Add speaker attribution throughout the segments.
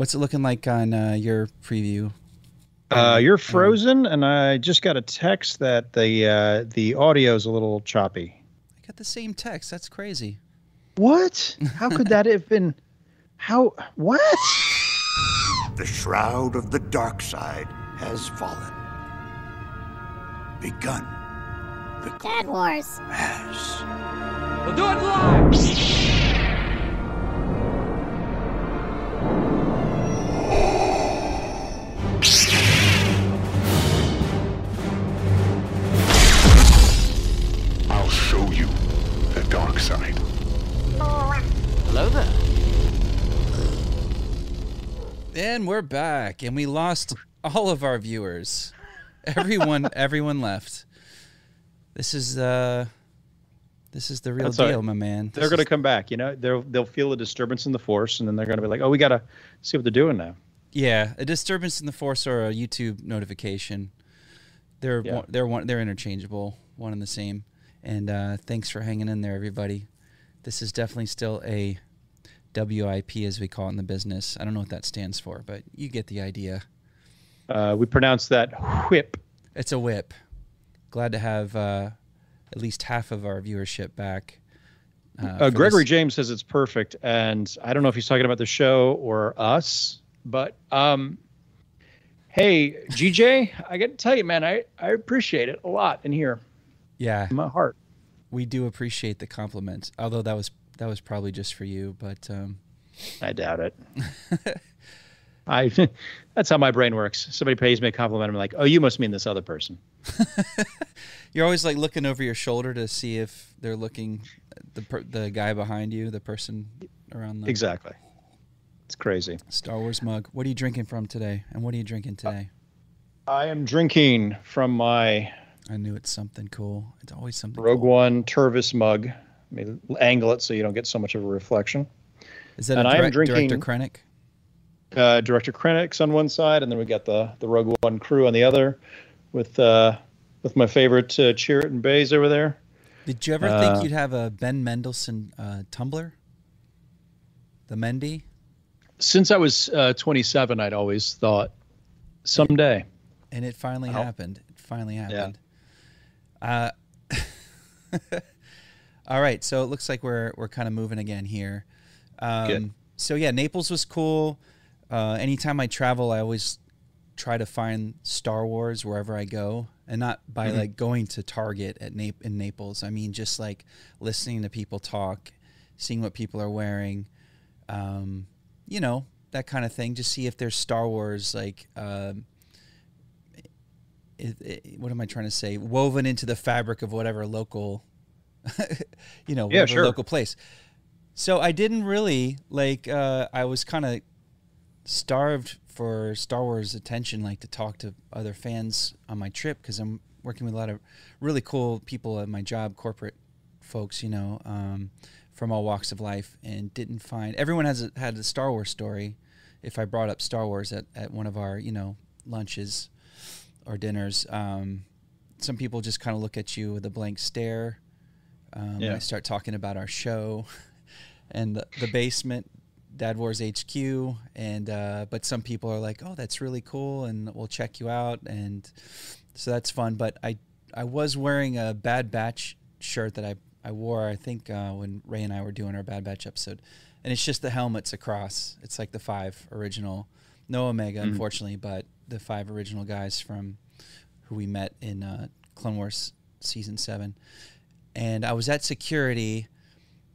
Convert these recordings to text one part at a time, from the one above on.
Speaker 1: What's it looking like on uh, your preview?
Speaker 2: Uh, you're frozen, and I just got a text that the uh, the audio is a little choppy.
Speaker 1: I got the same text. That's crazy.
Speaker 2: What? How could that have been? How? What?
Speaker 3: The shroud of the dark side has fallen. Begun. The
Speaker 4: Dad Wars.
Speaker 3: has.
Speaker 5: We'll do it live!
Speaker 1: And we're back, and we lost all of our viewers. Everyone, everyone left. This is uh, this is the real
Speaker 2: That's
Speaker 1: deal,
Speaker 2: right.
Speaker 1: my man.
Speaker 2: They're going to
Speaker 1: is-
Speaker 2: come back. You know, they'll they'll feel a disturbance in the force, and then they're going to be like, "Oh, we got to see what they're doing now."
Speaker 1: yeah, a disturbance in the force or a YouTube notification. They're
Speaker 2: Yeah.
Speaker 1: one, they're one, they're interchangeable, one and the same. And uh, thanks for hanging in there, everybody. This is definitely still a WIP, as we call it in the business. I don't know what that stands for, but you get the idea.
Speaker 2: Uh, we pronounce that whip.
Speaker 1: It's a whip. Glad to have uh, at least half of our viewership back. Uh,
Speaker 2: Uh, Gregory
Speaker 1: this-
Speaker 2: James says it's perfect, and I don't know if he's talking about the show or us, but um, hey, GJ, I got to tell you, man, I I appreciate it a lot in here,
Speaker 1: yeah,
Speaker 2: in my heart.
Speaker 1: we do appreciate the compliments, Although that was that was probably just for you, but um,
Speaker 2: I doubt it. I that's how my brain works. Somebody pays me a compliment, I'm like, oh, you must mean this other person.
Speaker 1: you're always like looking over your shoulder to see if they're looking the per- the guy behind you, the person around the
Speaker 2: Exactly. It's crazy.
Speaker 1: Star Wars mug. What are you drinking from today? And what are you drinking today?
Speaker 2: I am drinking from my
Speaker 1: I knew it's something cool. It's always something.
Speaker 2: Rogue
Speaker 1: cool.
Speaker 2: One Tervis mug. Let me angle it so you don't get so much of a reflection.
Speaker 1: Is that
Speaker 2: and
Speaker 1: a
Speaker 2: I am
Speaker 1: direct,
Speaker 2: drinking-
Speaker 1: Director Krennic?
Speaker 2: uh, Director Krennic's on one side, and then we got the the Rogue One crew on the other, with uh, with my favorite uh, Chirrut and Baze over there.
Speaker 1: Did you ever
Speaker 2: Uh,
Speaker 1: think you'd have a Ben Mendelsohn uh, tumbler? The Mendy?
Speaker 2: Since I was uh, 27, I'd always thought someday.
Speaker 1: and it finally
Speaker 2: Oh.
Speaker 1: happened. It finally happened. Uh, all right, so it looks like we're we're kind of moving again here. Um,
Speaker 2: Good.
Speaker 1: So yeah, Naples was cool. Uh, anytime I travel, I always try to find Star Wars wherever I go, and not by
Speaker 2: Mm-hmm.
Speaker 1: like going to Target at Nap- in Naples. I mean, just like listening to people talk, seeing what people are wearing, um, you know, that kind of thing. Just see if there's Star Wars like. Um, it, it, what am I trying to say? Woven into the fabric of whatever local, you know,
Speaker 2: Yeah,
Speaker 1: whatever
Speaker 2: sure.
Speaker 1: local place. So I didn't really like. Uh, I was kind of starved for Star Wars attention, like to talk to other fans on my trip because I'm working with a lot of really cool people at my job, corporate folks, you know, um, from all walks of life, and didn't find everyone has a, had a Star Wars story. If I brought up Star Wars at, at one of our, you know, lunches or dinners, um, some people just kind of look at you with a blank stare. Um,
Speaker 2: Yeah.
Speaker 1: I start talking about our show and the, the basement, Dad Wars HQ, and uh, but some people are like, "Oh, that's really cool," and we'll check you out, and so that's fun. But I I was wearing a Bad Batch shirt that I I wore I think uh, when Ray and I were doing our Bad Batch episode, and it's just the helmets across. It's like the five original, no Omega unfortunately, but the five original guys from who we met in uh, Clone Wars season seven, and I was at security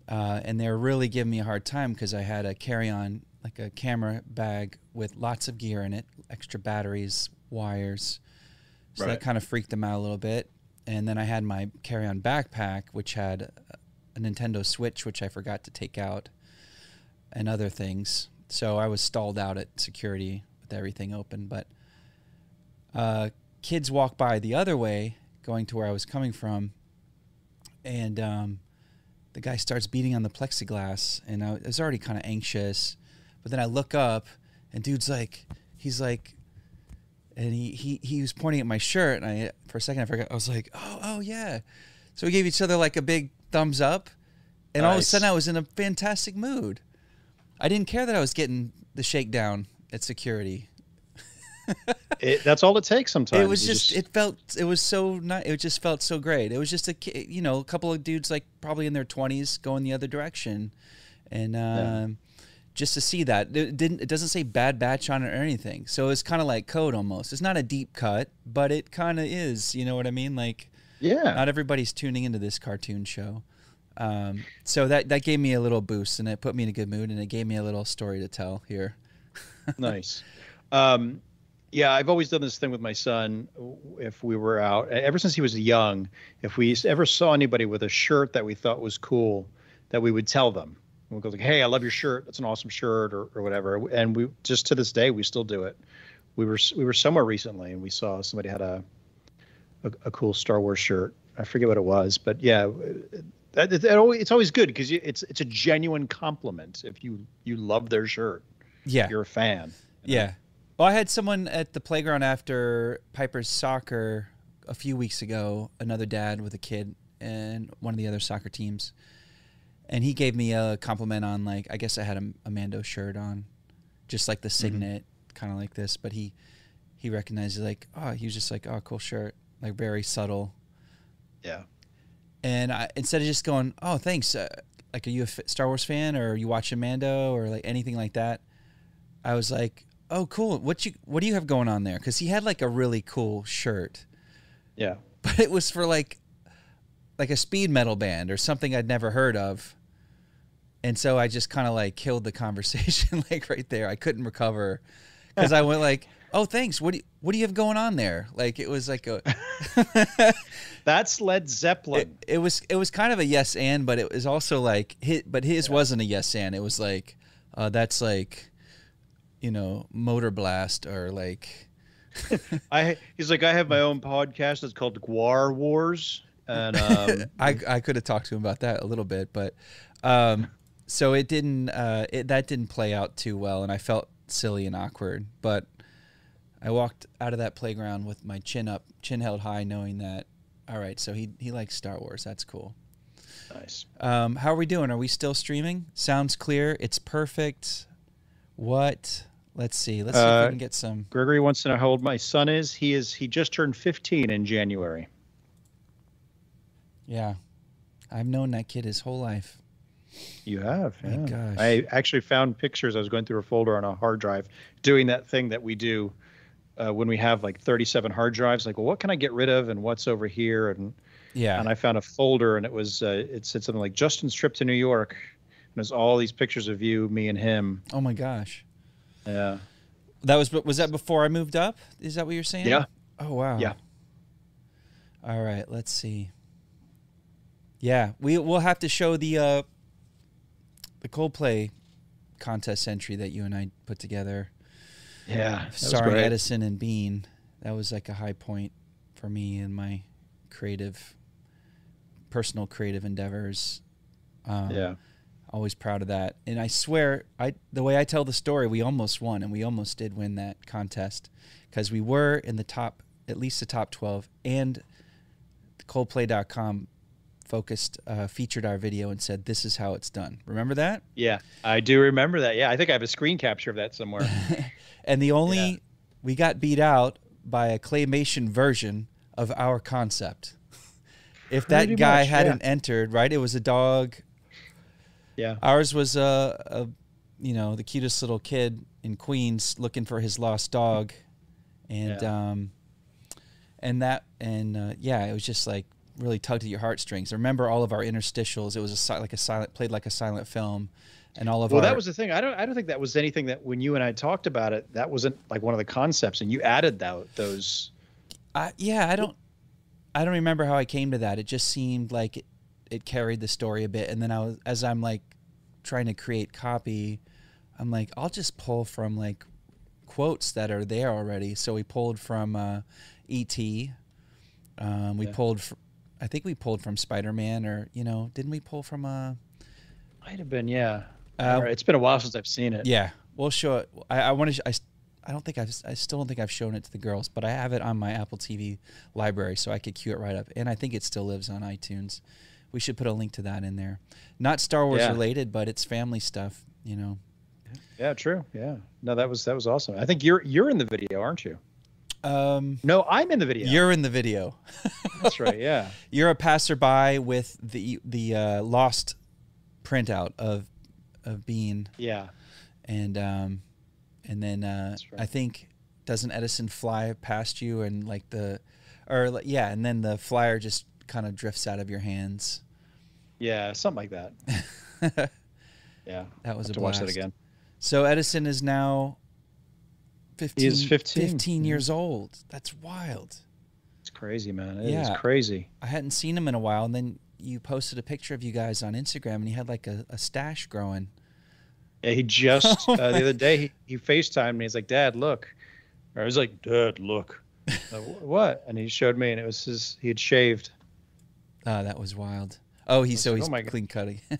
Speaker 1: uh, and they were really giving me a hard time because I had a carry-on, like a camera bag with lots of gear in it, extra batteries, wires. So that kind of freaked them out a little bit. And then I had my carry-on backpack, which had a Nintendo Switch, which I forgot to take out, and other things. So I was stalled out at security with everything open. But uh, kids walk by the other way, going to where I was coming from, and um, the guy starts beating on the plexiglass, and I was already kind of anxious. But then I look up, and dude's like, he's like, and he he he was pointing at my shirt, and I for a second I forgot. I was like, oh oh yeah. So we gave each other like a big thumbs up, and all of a sudden I was in a fantastic mood. I didn't care that I was getting the shakedown at security.
Speaker 2: It, that's all it takes sometimes.
Speaker 1: it was
Speaker 2: You
Speaker 1: just, it felt it was so not it just felt so great. It was just a you know a couple of dudes like probably in their 20s going the other direction. And um, just to see that it didn't it doesn't say bad batch on it or anything. So it's kind of like code almost. It's not a deep cut but it kind of is you know what i mean? Like
Speaker 2: yeah.
Speaker 1: not everybody's tuning into this cartoon show. Um, so that that gave me a little boost and it put me in a good mood and it gave me a little story to tell here.
Speaker 2: Nice. Um, yeah, I've always done this thing with my son. If we were out, ever since he was young, if we ever saw anybody with a shirt that we thought was cool, that we would tell them. We'll go like, "Hey, I love your shirt. That's an awesome shirt," or, or whatever. And we just to this day we still do it. We were we were somewhere recently and we saw somebody had a a, a cool Star Wars shirt. I forget what it was, but yeah, that, uh, that, that always, it's always good because it's it's a genuine compliment if you you love their shirt.
Speaker 1: yeah
Speaker 2: You're a fan.
Speaker 1: Yeah. Well, I had someone at the playground after Piper's soccer a few weeks ago, another dad with a kid and one of the other soccer teams. And he gave me a compliment on like I guess I had a, a Mando shirt on, just like the signet, kind of like this. But he he recognized like oh he was just like oh cool shirt, like very subtle.
Speaker 2: Yeah.
Speaker 1: And I, instead of just going, "Oh, thanks," uh, like, are you a f- Star Wars fan, or are you watching Mando, or like anything like that? I was like, "Oh, cool. What you What do you have going on there?" Because he had like a really cool shirt,
Speaker 2: Yeah.
Speaker 1: but it was for like, like a speed metal band or something I'd never heard of. And so I just kind of like killed the conversation like right there. I couldn't recover because I went like, "Oh, thanks. What do you, What do you have going on there?" Like it was like a.
Speaker 2: That's Led Zeppelin.
Speaker 1: it, it was it was kind of a yes and, but it was also like his, but his wasn't a yes and. It was like uh, that's like, you know, Motor Blast or like
Speaker 2: I he's like I have my own podcast that's called Guar Wars, and um,
Speaker 1: I I could have talked to him about that a little bit, but um, so it didn't uh, it that didn't play out too well, and I felt silly and awkward. But I walked out of that playground with my chin up, chin held high, knowing that all right, so he he likes Star Wars. That's cool.
Speaker 2: nice.
Speaker 1: Um, how are we doing? Are we still streaming? Sounds clear. It's perfect. What? Let's see. Let's see if we
Speaker 2: Uh,
Speaker 1: can get some.
Speaker 2: Gregory wants to know how old my son is. He is he just turned 15 in January.
Speaker 1: Yeah, I've known that kid his whole life.
Speaker 2: You have.
Speaker 1: My gosh.
Speaker 2: I actually found pictures. I was going through a folder on a hard drive, doing that thing that we do uh, when we have like 37 hard drives. Like, well, what can I get rid of, and what's over here, and
Speaker 1: Yeah.
Speaker 2: and I found a folder, and it was uh, it said something like Justin's trip to New York, and there's all these pictures of you, me, and him.
Speaker 1: oh my gosh.
Speaker 2: Yeah.
Speaker 1: That was. Was that before I moved up? Is that what you're saying?
Speaker 2: Yeah.
Speaker 1: Oh wow.
Speaker 2: Yeah.
Speaker 1: All right. Let's see. Yeah, we we'll have to show the uh, the Coldplay contest entry that you and I put together.
Speaker 2: Yeah. that was
Speaker 1: starring
Speaker 2: great.
Speaker 1: Edison and Bean. That was like a high point for me in my creative, personal creative endeavors. Um,
Speaker 2: Yeah.
Speaker 1: Always proud of that. And I swear, I the way I tell the story, we almost won, and we almost did win that contest because we were in the top, at least the top twelve, and Coldplay.com focused uh, featured our video and said, "This is how it's done." Remember that?
Speaker 2: Yeah, I do remember that. Yeah, I think I have a screen capture of that somewhere.
Speaker 1: And the only
Speaker 2: Yeah.
Speaker 1: we got beat out by a claymation version of our concept. If that
Speaker 2: Pretty
Speaker 1: guy
Speaker 2: much,
Speaker 1: hadn't
Speaker 2: yeah.
Speaker 1: entered, right? It was a dog.
Speaker 2: Yeah.
Speaker 1: Ours was a, a, you know, the cutest little kid in Queens looking for his lost dog, and
Speaker 2: Yeah.
Speaker 1: um, and that and uh, yeah, it was just like really tugged at your heartstrings. Remember all of our interstitials? It was a like a silent played like a silent film, and all of
Speaker 2: Well,
Speaker 1: our
Speaker 2: that was the thing. I don't. I don't think that was anything that when you and I talked about it, that wasn't like one of the concepts, and you added that those.
Speaker 1: I, yeah, I don't, I don't remember how I came to that. It just seemed like it, it carried the story a bit, and then I was as I'm like trying to create copy, I'm like I'll just pull from like quotes that are there already. So we pulled from uh, E.T. Um, we
Speaker 2: Yeah.
Speaker 1: pulled, fr- I think we pulled from Spider Man, or you know, didn't we pull from uh
Speaker 2: Might have been, yeah.
Speaker 1: Uh,
Speaker 2: right, It's been a while since I've seen it.
Speaker 1: Yeah, we'll show it. I, I want to. I I don't think I've. I still don't think I've shown it to the girls, but I have it on my Apple TV library, so I could queue it right up. And I think it still lives on iTunes. We should put a link to that in there. Not Star Wars
Speaker 2: Yeah.
Speaker 1: related, but it's family stuff. You know.
Speaker 2: Yeah, true. Yeah. No, that was that was awesome. I think you're you're in the video, aren't you?
Speaker 1: Um,
Speaker 2: No, I'm in the video.
Speaker 1: You're in the video.
Speaker 2: That's right. Yeah.
Speaker 1: You're a passerby with the the uh, lost printout of of Bean,
Speaker 2: Yeah.
Speaker 1: and um, and then uh,
Speaker 2: right.
Speaker 1: I think doesn't Edison fly past you and like the, or yeah, and then the flyer just kind of drifts out of your hands.
Speaker 2: Yeah. Something like that. Yeah,
Speaker 1: that
Speaker 2: was
Speaker 1: a
Speaker 2: to watch that again.
Speaker 1: So Edison is now 15,
Speaker 2: is 15,
Speaker 1: 15
Speaker 2: yeah.
Speaker 1: years old. That's wild.
Speaker 2: It's crazy, man. It is
Speaker 1: Yeah.
Speaker 2: crazy.
Speaker 1: I hadn't seen him in a while, and then you posted a picture of you guys on Instagram, and he had like a, a stash growing.
Speaker 2: Yeah, he just
Speaker 1: Oh
Speaker 2: uh, the other day he, he FaceTimed me. He's like, "Dad, look." Or I was like, "Dad, look." "Wh- what? And he showed me, and it was his. He had shaved.
Speaker 1: Oh, that was wild. Oh, he's so he's
Speaker 2: oh
Speaker 1: clean cutting.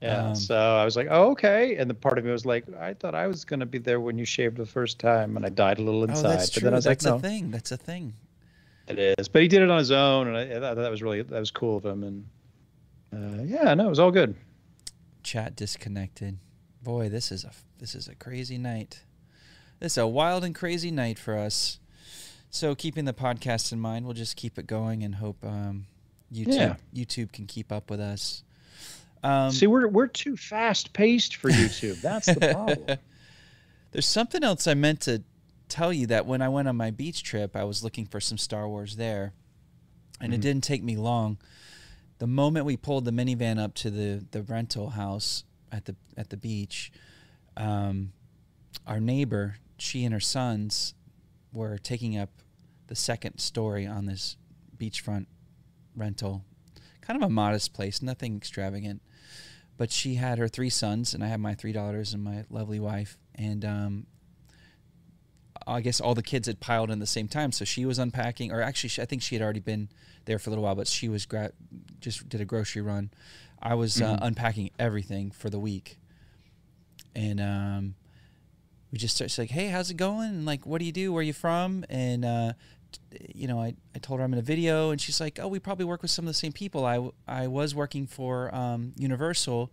Speaker 2: Yeah.
Speaker 1: Um,
Speaker 2: so I was like, "Oh, okay." And the part of me was like, "I thought I was gonna be there when you shaved the first time," and I died a little inside.
Speaker 1: oh, that's
Speaker 2: but
Speaker 1: true.
Speaker 2: then I was
Speaker 1: That's
Speaker 2: like,
Speaker 1: a thing. That's a thing.
Speaker 2: it is." But he did it on his own, and I, I thought that was really that was cool of him. And uh, yeah, no, it was all good.
Speaker 1: Chat disconnected. Boy, this is a this is a crazy night. This is a wild and crazy night for us. So keeping the podcast in mind, we'll just keep it going and hope um, YouTube
Speaker 2: Yeah.
Speaker 1: YouTube can keep up with us. Um,
Speaker 2: See, we're we're too fast paced for YouTube. That's the problem.
Speaker 1: There's something else I meant to tell you that when I went on my beach trip, I was looking for some Star Wars there, and it
Speaker 2: Mhm.
Speaker 1: didn't take me long. The moment we pulled the minivan up to the, the rental house at the at the beach, um, our neighbor, she and her sons, were taking up the second story on this beachfront rental. Kind of a modest place, nothing extravagant but she had her three sons, and I had my three daughters and my lovely wife, and um, I guess all the kids had piled in the same time. So she was unpacking, or actually, she, I think she had already been there for a little while, but she was gra- just did a grocery run. I was uh,
Speaker 2: Mhm.
Speaker 1: unpacking everything for the week, and um, we just started like, "Hey, how's it going?" And like, "What do you do? Where are you from?" And uh, you know, I, I told her I'm in a video, and she's like, "Oh, we probably work with some of the same people." I, w- I was working for um, Universal.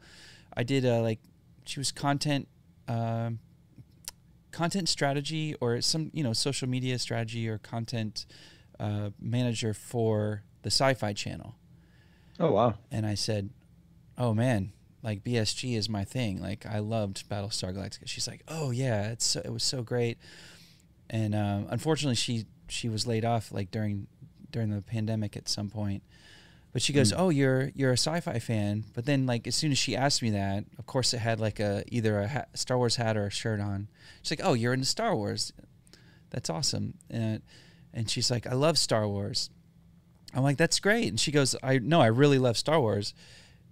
Speaker 1: I did a like, she was content, um, content strategy or some you know social media strategy or content uh, manager for the Sci-Fi Channel.
Speaker 2: Oh wow.
Speaker 1: And I said, "Oh man, like BSG is my thing. Like I loved Battlestar Galactica." She's like, "Oh yeah, it's so, it was so great." And um, unfortunately, she she was laid off like during during the pandemic at some point. But she goes,
Speaker 2: Mm.
Speaker 1: "Oh, you're you're a sci-fi fan." But then, like as soon as she asked me that, of course, it had like a either a ha- Star Wars hat or a shirt on. She's like, "Oh, you're into Star Wars. That's awesome." And and she's like, "I love Star Wars." I'm like, "That's great." And she goes, "I no, I really love Star Wars."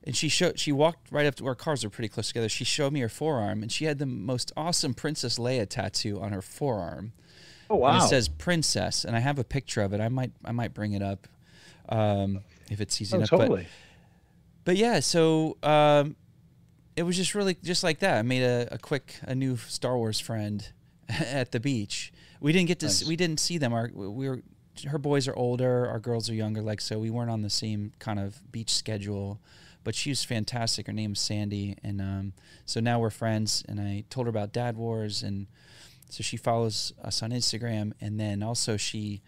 Speaker 1: And she showed she walked right up to our cars are pretty close together. She showed me her forearm, and she had the most awesome Princess Leia tattoo on her forearm.
Speaker 2: Oh
Speaker 1: And
Speaker 2: wow.
Speaker 1: it says princess, and I have a picture of it. I might I might bring it up um, if it's easy
Speaker 2: oh,
Speaker 1: enough. But-
Speaker 2: totally.
Speaker 1: but yeah, so um, it was just really just like that. I made a, a quick a new Star Wars friend at the beach. We didn't get to
Speaker 2: Nice.
Speaker 1: we didn't see them. Our we were her boys are older, our girls are younger. Like so, we weren't on the same kind of beach schedule. But she was fantastic. Her name's Sandy, and um, so now we're friends. And I told her about Dad Wars, and so she follows us on Instagram. And then also she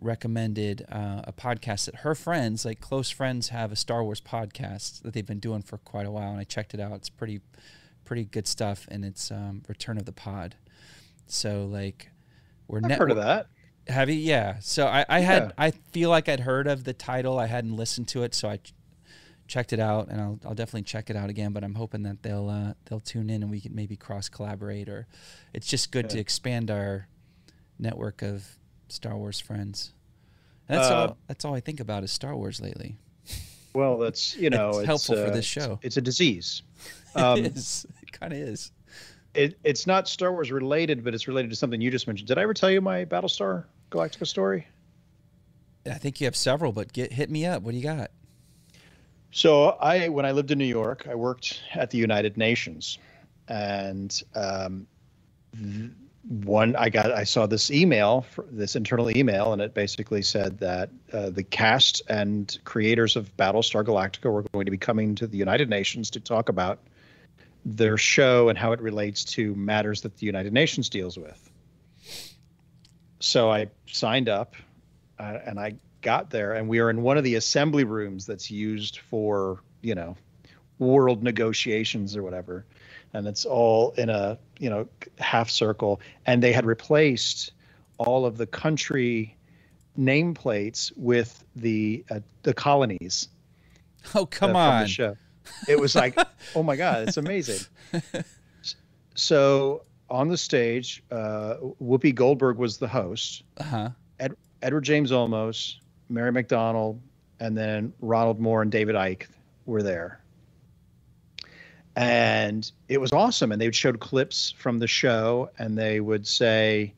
Speaker 1: recommended uh, a podcast that her friends, like close friends, have a Star Wars podcast that they've been doing for quite a while, and I checked it out. It's pretty, pretty good stuff, and it's um, Return of the Pod. So like, we're
Speaker 2: I've
Speaker 1: net-
Speaker 2: heard of that.
Speaker 1: Have you? Yeah. So I, I had
Speaker 2: Yeah.
Speaker 1: I feel like I'd heard of the title. I hadn't listened to it, so I checked it out, and I'll, I'll definitely check it out again. But I'm hoping that they'll uh, they'll tune in and we can maybe cross collaborate, or it's just good to expand our network of Star Wars friends. And that's
Speaker 2: Uh,
Speaker 1: all. That's all I think about is Star Wars lately.
Speaker 2: Well, that's you know,
Speaker 1: It's
Speaker 2: it's,
Speaker 1: helpful for
Speaker 2: uh,
Speaker 1: this
Speaker 2: it's-
Speaker 1: show.
Speaker 2: It's, a disease. Um,
Speaker 1: it is. It kind of is.
Speaker 2: it, it's not Star Wars related, but it's related to something you just mentioned. Did I ever tell you my Battlestar Galactica story?
Speaker 1: I think you have several, but get hit me up. What do you got?
Speaker 2: So I, when I lived in New York, I worked at the United Nations, and um, one I got, I saw this email, this internal email, and it basically said that uh, the cast and creators of Battlestar Galactica were going to be coming to the United Nations to talk about their show and how it relates to matters that the United Nations deals with. So I signed up uh, and I got there, and we are in one of the assembly rooms that's used for, you know, world negotiations or whatever. And it's all in a, you know, half circle. And they had replaced all of the country nameplates with the uh, the colonies
Speaker 1: Oh come
Speaker 2: uh,
Speaker 1: on!
Speaker 2: It was like, oh my god, it's amazing. So on the stage, uh, Whoopi Goldberg was the host.
Speaker 1: Uh huh.
Speaker 2: Ed, Edward James Olmos, Mary McDonnell, and then Ronald Moore and David Eick were there. And it was awesome. And they showed clips from the show, and they would say,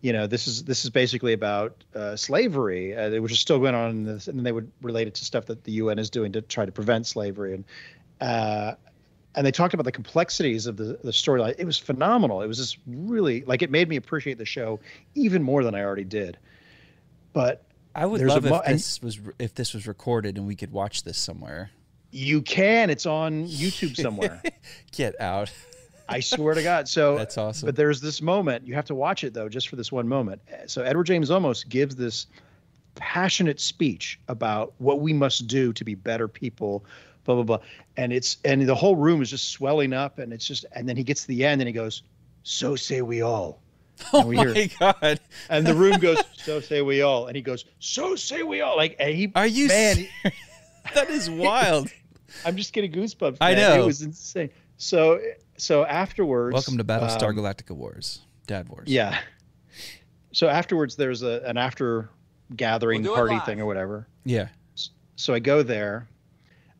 Speaker 2: you know, this is this is basically about uh, slavery, uh, which is still going on this, and then they would relate it to stuff that the UN is doing to try to prevent slavery, and uh, and they talked about the complexities of the the storyline. It was phenomenal. It was just really like it made me appreciate the show even more than I already did. But
Speaker 1: I would
Speaker 2: There's
Speaker 1: love if this was if this was recorded and we could watch this somewhere.
Speaker 2: you can. It's on YouTube somewhere.
Speaker 1: Get out.
Speaker 2: I swear to God. So
Speaker 1: That's awesome.
Speaker 2: But there's this moment. You have to watch it though, just for this one moment. So Edward James Olmos gives this passionate speech about what we must do to be better people. Blah blah blah. And it's and the whole room is just swelling up, and it's just and then he gets to the end and he goes, "So say we all."
Speaker 1: Oh
Speaker 2: we
Speaker 1: my
Speaker 2: hear-
Speaker 1: god!
Speaker 2: And the room goes, "So say we all." And he goes, "So say we all." Like and he
Speaker 1: Are you?
Speaker 2: man,
Speaker 1: serious? that is wild.
Speaker 2: I'm just getting goosebumps.
Speaker 1: I know.
Speaker 2: It was insane. So so afterwards
Speaker 1: Welcome to Battlestar
Speaker 2: um,
Speaker 1: Galactica Wars, Dad Wars.
Speaker 2: Yeah. So afterwards, there's a an after gathering
Speaker 5: We'll
Speaker 2: party thing or whatever.
Speaker 1: Yeah.
Speaker 2: So I go there,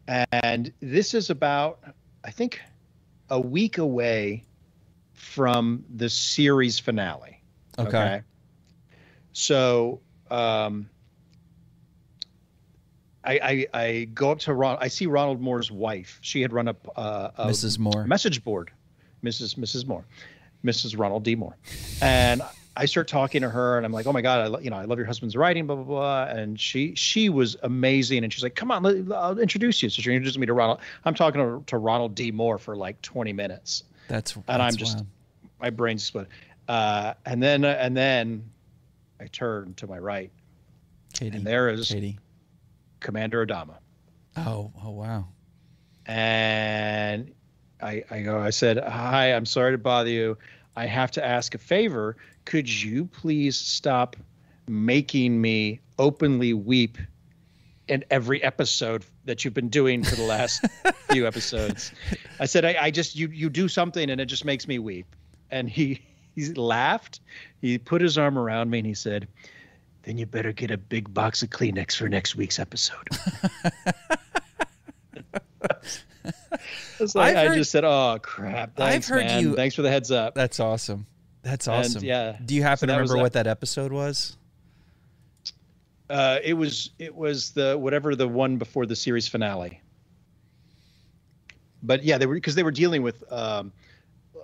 Speaker 2: and this is about I think a week away from the series finale.
Speaker 1: Okay.
Speaker 2: So um, I, I I go up to Ron. I see Ronald Moore's wife. She had run up uh, a
Speaker 1: Mrs. Moore.
Speaker 2: message board, Mrs. Mrs. Moore, Mrs. Ronald D. Moore, and I start talking to her, and I'm like, oh my god, I lo- you know I love your husband's writing, blah blah blah, and she she was amazing, and she's like, come on, let, I'll introduce you. So she introduced me to Ronald. I'm talking to, to Ronald D. Moore for like 20 minutes
Speaker 1: That's
Speaker 2: and
Speaker 1: that's
Speaker 2: I'm just
Speaker 1: wild.
Speaker 2: My brain's split. Uh, and then and then I turn to my right,
Speaker 1: Katie.
Speaker 2: and there is
Speaker 1: Katie.
Speaker 2: Commander Adama.
Speaker 1: Oh, oh wow.
Speaker 2: And I I go, I said, Hi, I'm sorry to bother you. I have to ask a favor. Could you please stop making me openly weep in every episode that you've been doing for the last few episodes? I said, I, I just you you do something and it just makes me weep. And he he laughed. He put his arm around me and he said, Then you better get a big box of Kleenex for next week's episode. Like,
Speaker 1: I've
Speaker 2: I
Speaker 1: heard-
Speaker 2: just said, "Oh crap! Thanks,
Speaker 1: heard
Speaker 2: man.
Speaker 1: you-
Speaker 2: Thanks for the heads up."
Speaker 1: That's awesome. That's
Speaker 2: And,
Speaker 1: awesome.
Speaker 2: yeah.
Speaker 1: Do you happen
Speaker 2: So
Speaker 1: to remember what that episode was?
Speaker 2: Uh, it was it was the whatever the one before the series finale. But yeah, they were because they were dealing with um,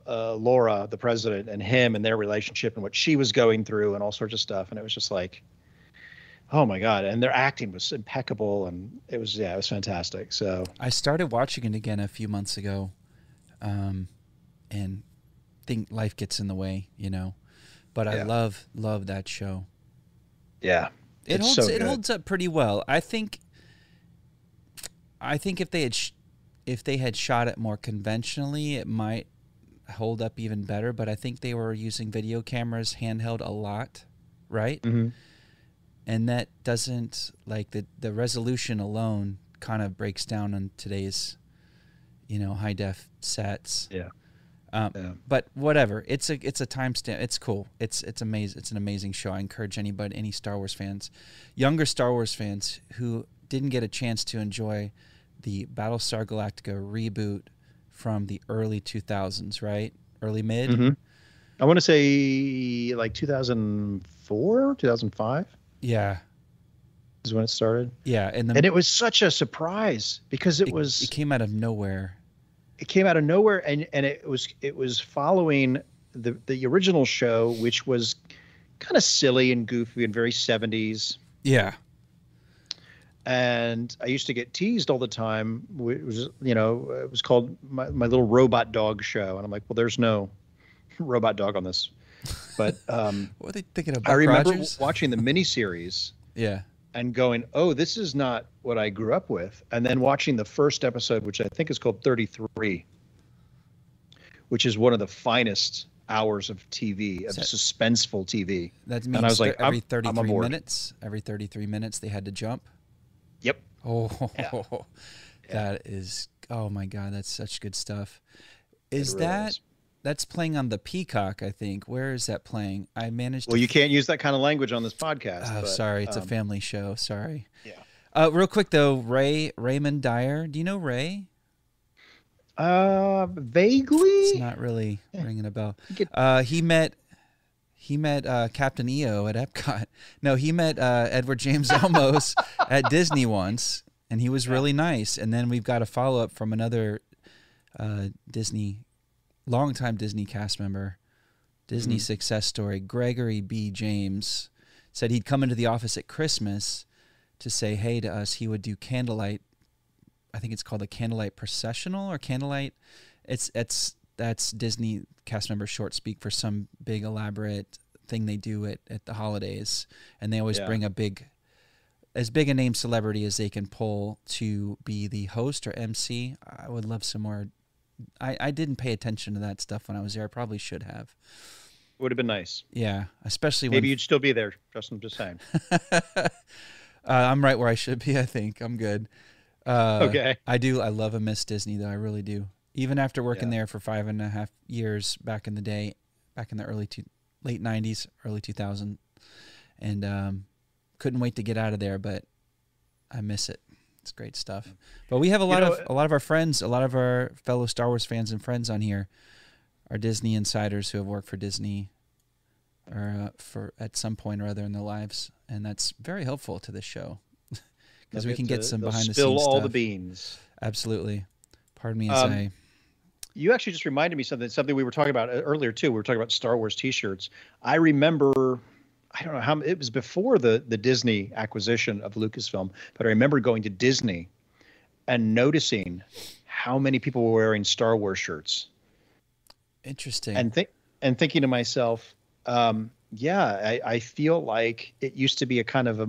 Speaker 2: uh, Laura, the president, and him and their relationship and what she was going through and all sorts of stuff, and it was just like, oh my god! And their acting was impeccable, and it was yeah, it was fantastic. So
Speaker 1: I started watching it again a few months ago, um, and think life gets in the way, you know. But I
Speaker 2: Yeah.
Speaker 1: love love that show.
Speaker 2: yeah,
Speaker 1: It holds
Speaker 2: so
Speaker 1: it holds up pretty well. I think. I think if they had sh- if they had shot it more conventionally, it might hold up even better. But I think they were using video cameras handheld a lot, right?
Speaker 2: Mhm.
Speaker 1: And that doesn't like the the resolution alone kind of breaks down on today's, you know, high def sets.
Speaker 2: yeah,
Speaker 1: Um,
Speaker 2: yeah.
Speaker 1: But whatever, it's a it's a timestamp. It's cool. It's it's amazing. It's an amazing show. I encourage anybody, any Star Wars fans, younger Star Wars fans who didn't get a chance to enjoy the Battlestar Galactica reboot from the early 2000s, right? Early mid.
Speaker 2: Mhm. I want to say like 2004, 2005
Speaker 1: Yeah,
Speaker 2: is when it started.
Speaker 1: yeah. And the
Speaker 2: and it was such a surprise because it,
Speaker 1: it,
Speaker 2: was
Speaker 1: it
Speaker 2: it,
Speaker 1: came out of nowhere.
Speaker 2: It came out of nowhere and and it was it was following the the original show which was kind of silly and goofy and very 70s
Speaker 1: Yeah,
Speaker 2: and I used to get teased all the time. It was, you know, it was called my, my little robot dog show, and I'm like, well, there's no robot dog on this. But um,
Speaker 1: What are they thinking about?
Speaker 2: I remember
Speaker 1: Rogers?
Speaker 2: watching the miniseries
Speaker 1: Yeah.
Speaker 2: and going, oh, this is not what I grew up with. And then watching the first episode, which I think is called 33, which is one of the finest hours of TV, of
Speaker 1: that-
Speaker 2: suspenseful TV.
Speaker 1: That
Speaker 2: I
Speaker 1: means
Speaker 2: was like,
Speaker 1: every
Speaker 2: I'm- I'm
Speaker 1: 33 minutes, every 33 minutes they had to jump.
Speaker 2: Yep.
Speaker 1: Oh,
Speaker 2: Yeah.
Speaker 1: that is oh my god, that's such good stuff. Is
Speaker 2: really
Speaker 1: that
Speaker 2: is.
Speaker 1: that's playing on the Peacock, I think. Where is that playing? I managed
Speaker 2: Well,
Speaker 1: to
Speaker 2: you can't use that kind of language on this podcast.
Speaker 1: Oh,
Speaker 2: but,
Speaker 1: sorry, it's a
Speaker 2: um,
Speaker 1: family show. Sorry.
Speaker 2: Yeah.
Speaker 1: Uh, real quick though, Ray Raymond Dyer. Do you know Ray?
Speaker 2: Uh, vaguely.
Speaker 1: It's not really ringing a bell. Uh, he met he met uh, Captain EO at Epcot. No, he met uh, Edward James Olmos at Disney once, and he was really nice. And then we've got a follow up from another uh, Disney, longtime Disney cast member, Disney success story. Gregory B. James said he'd come into the office at Christmas to say hey to us. He would do candlelight. I think it's called a candlelight processional or candlelight. It's it's that's Disney cast member short speak for some big elaborate thing they do at, at the holidays, and they always
Speaker 2: Yeah.
Speaker 1: bring a big, as big a name celebrity as they can pull to be the host or MC. I would love some more. I, I didn't pay attention to that stuff when I was there. I probably should have.
Speaker 2: Would have been nice.
Speaker 1: Yeah, especially when
Speaker 2: Maybe you'd still be there. Justin, just saying.
Speaker 1: uh, I'm right where I should be. I think I'm good. Uh,
Speaker 2: Okay.
Speaker 1: I do. I love a miss Disney though. I really do. Even after working
Speaker 2: Yeah.
Speaker 1: there for five and a half years back in the day, back in the early two, late '90s, early 2000, and um, couldn't wait to get out of there. But I miss it. It's great stuff. But we have a lot
Speaker 2: know,
Speaker 1: of a lot of our friends, a lot of our fellow Star Wars fans and friends on here, are Disney insiders who have worked for Disney or uh, for at some point or other in their lives, and that's very helpful to this show because we can
Speaker 2: to-
Speaker 1: get some behind the
Speaker 2: spill
Speaker 1: scenes
Speaker 2: all
Speaker 1: stuff.
Speaker 2: the beans.
Speaker 1: Absolutely. Pardon me as
Speaker 2: Um,
Speaker 1: I.
Speaker 2: You actually just reminded me something. Something we were talking about uh, earlier too. We were talking about Star Wars T-shirts. I remember. I don't know how it was before the the Disney acquisition of Lucasfilm, but I remember going to Disney and noticing how many people were wearing Star Wars shirts.
Speaker 1: Interesting.
Speaker 2: and think and thinking to myself, um, yeah, I, I feel like it used to be a kind of a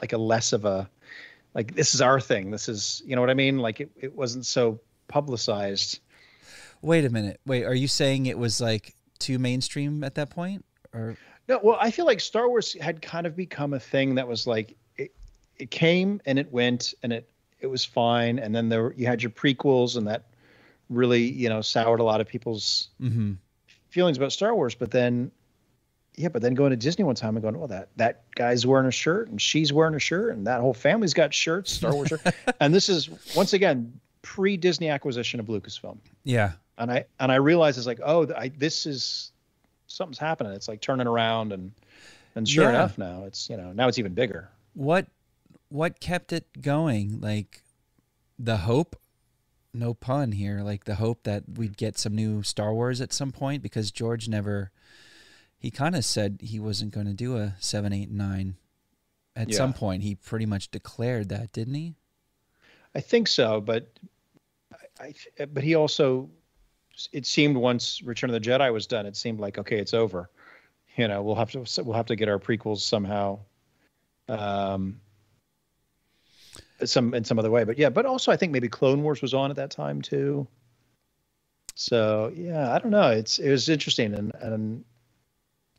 Speaker 2: like a less of a like this is our thing. This is you know what I mean. Like it, it wasn't so publicized.
Speaker 1: Wait a minute. Wait, are you saying it was like too mainstream at that point? Or
Speaker 2: No, well, I feel like Star Wars had kind of become a thing that was like it, it came and it went and it it was fine, and then there you had your prequels and that really you know soured a lot of people's
Speaker 1: Mhm.
Speaker 2: feelings about Star Wars, but then yeah, but then going to Disney one time and going, oh, that that guy's wearing a shirt and she's wearing a shirt and that whole family's got shirts, Star Wars shirt. and this is once again pre Disney acquisition of Lucasfilm.
Speaker 1: yeah.
Speaker 2: And I and I realized it's like, oh, I, this is something's happening. It's like turning around and and sure
Speaker 1: Yeah.
Speaker 2: enough now it's you know now it's even bigger.
Speaker 1: What what kept it going? Like the hope, no pun here, like the hope that we'd get some new Star Wars at some point because George never he kind of said he wasn't going to do a 7 8 9 at
Speaker 2: Yeah.
Speaker 1: some point. He pretty much declared that, didn't he?
Speaker 2: I think so, but I but he also it seemed once Return of the Jedi was done, it seemed like okay, it's over. You know, we'll have to we'll have to get our prequels somehow, um, some in some other way. But yeah, but also I think maybe Clone Wars was on at that time too. So yeah, I don't know. It's it was interesting, and and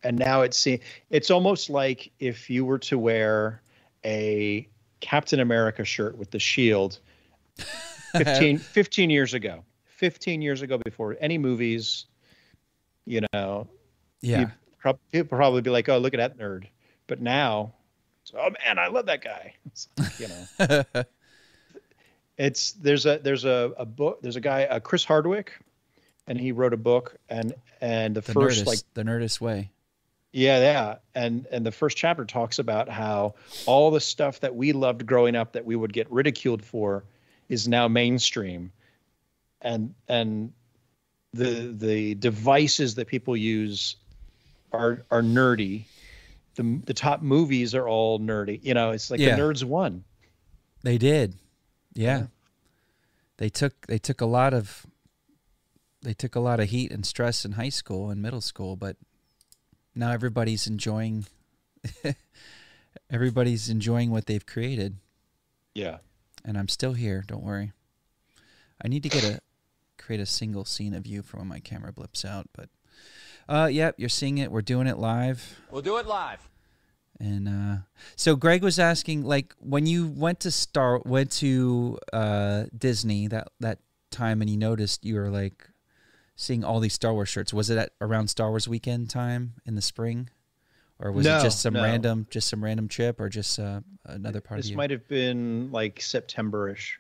Speaker 2: and now it's see it's almost like if you were to wear a Captain America shirt with the shield 15, 15 years ago 15 years ago before any movies you know
Speaker 1: Yeah.
Speaker 2: you prob- people probably be like oh look at that nerd but now oh man i love that guy like, you know it's there's a there's a, a book there's a guy uh, chris hardwick and he wrote a book and and the,
Speaker 1: the
Speaker 2: first
Speaker 1: Nerdist,
Speaker 2: like
Speaker 1: the Nerdist way.
Speaker 2: yeah, yeah, and and the first chapter talks about how all the stuff that we loved growing up that we would get ridiculed for is now mainstream, and and the the devices that people use are are nerdy. The the top movies are all nerdy. You know, it's like
Speaker 1: Yeah.
Speaker 2: the nerds won.
Speaker 1: They did. Yeah.
Speaker 2: Yeah.
Speaker 1: They took they took a lot of they took a lot of heat and stress in high school and middle school, but now everybody's enjoying everybody's enjoying what they've created
Speaker 2: Yeah.
Speaker 1: and I'm still here, don't worry. I need to get a create a single scene of you for when my camera blips out, but uh yep, you're seeing it. We're doing it live.
Speaker 5: We'll do it live.
Speaker 1: And uh, so Greg was asking, like, when you went to Star, went to uh, Disney that that time, and you noticed you were like seeing all these Star Wars shirts. Was it at around Star Wars weekend time in the spring, or was
Speaker 2: No,
Speaker 1: it just some
Speaker 2: no.
Speaker 1: random, just some random trip, or just uh, another part of
Speaker 2: This might have been like September-ish.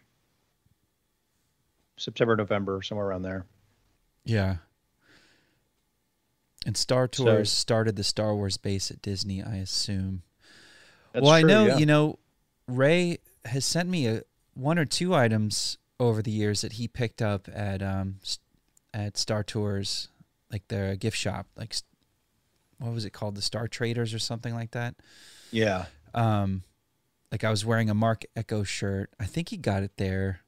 Speaker 2: September, November, somewhere around there.
Speaker 1: Yeah. And Star
Speaker 2: So-
Speaker 1: Tours started the Star Wars base at Disney, I assume. Well, I
Speaker 2: true,
Speaker 1: know
Speaker 2: yeah.
Speaker 1: you know Ray has sent me a one or two items over the years that he picked up at um at Star Tours, like their gift shop, like what was it called, the Star Traders or something like that.
Speaker 2: Yeah.
Speaker 1: Um, like I was wearing a Marc Ecko shirt. I think he got it there.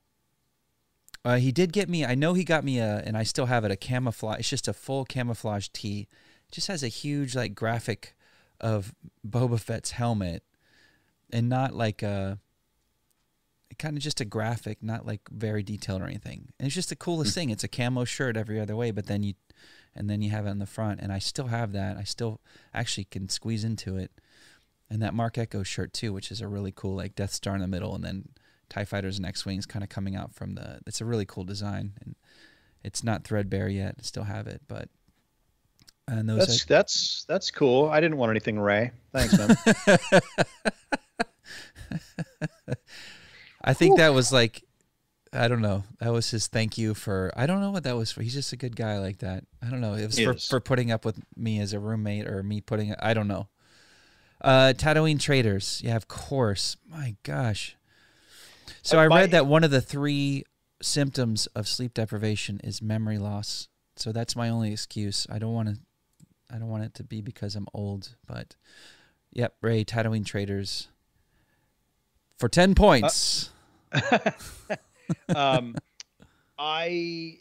Speaker 1: Uh, he did get me. I know he got me a, and I still have it. A camouflage. It's just a full camouflage tee. It just has a huge like graphic of Boba Fett's helmet, and not like a. Kind of just a graphic, not like very detailed or anything. And it's just the coolest thing. It's a camo shirt every other way, but then you, and then you have it on the front, and I still have that. I still actually can squeeze into it and that Marc Ecko shirt too, which is a really cool like Death Star in the middle, and then Tie Fighters and X Wings kind of coming out from the. It's a really cool design, and it's not threadbare yet. I still have it, but and those.
Speaker 2: That's that's that's cool. I didn't want anything, Ray. Thanks, man.
Speaker 1: I think that was like, I don't know. That was his thank you for. I don't know what that was for. He's just a good guy like that. I don't know. It was for, for putting up with me as a roommate or me putting. I don't know. Uh, Tatooine Traders. Yeah, of course. My gosh. So
Speaker 2: Uh,
Speaker 1: I read that one of the three symptoms of sleep deprivation is memory loss. So that's my only excuse. I don't want to. I don't want it to be because I'm old, but yep, Ray Tatooine Traders for ten points.
Speaker 2: um, I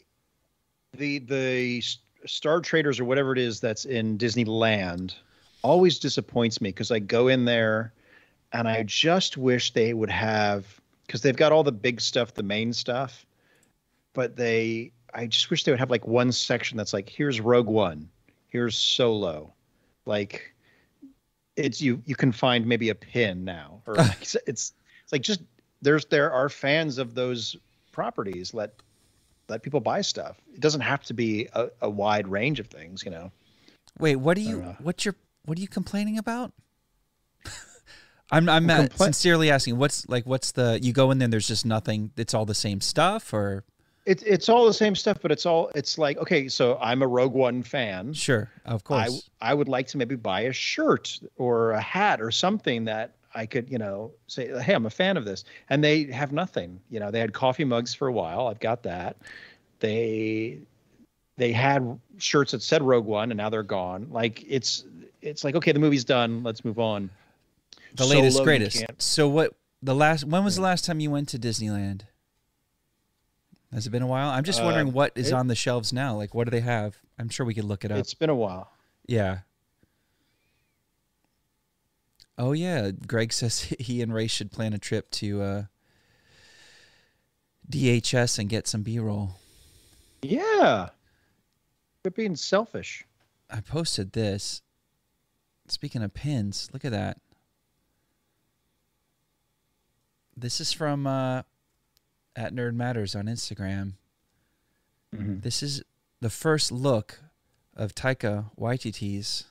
Speaker 2: the the Star Traders or whatever it is that's in Disneyland always disappoints me because I go in there and I just wish they would have because they've got all the big stuff, the main stuff, but they I just wish they would have like one section that's like here's Rogue One, here's Solo, like it's you you can find maybe a pin now or like, it's it's it's like just there's there are fans of those properties let let people buy stuff it doesn't have to be a, a wide range of things you know
Speaker 1: Wait, what do you? What's your? What are you complaining about? I'm I'm,
Speaker 2: compla-
Speaker 1: sincerely asking. What's like? What's the? You go in there. and There's just nothing. It's all the same stuff, or
Speaker 2: it's it's all the same stuff but it's all it's like okay so i'm a rogue one fan
Speaker 1: sure, of
Speaker 2: I,
Speaker 1: course.
Speaker 2: I would like to maybe buy a shirt or a hat or something that I could, you know, say, hey, I'm a fan of this. And they have nothing. You know, they had coffee mugs for a while. I've got that. They they had shirts that said Rogue One and now they're gone. Like it's it's like, okay, the movie's done. Let's move on.
Speaker 1: The latest,
Speaker 2: Solo, you
Speaker 1: greatest. So what? The last. When was the last time you went to Disneyland? Has it been a while? I'm just
Speaker 2: Uh,
Speaker 1: wondering what is
Speaker 2: it-
Speaker 1: on the shelves now. Like, what do they have? I'm sure we could look it up.
Speaker 2: It's been a while.
Speaker 1: Yeah. Oh yeah, Greg says he and Ray should plan a trip to uh, DHS and get some B-roll.
Speaker 2: Yeah. Quit being selfish.
Speaker 1: I posted this. Speaking of pins, look at that. This is from uh, at Nerd Matters on Instagram. This is the first look of Taika Waititi's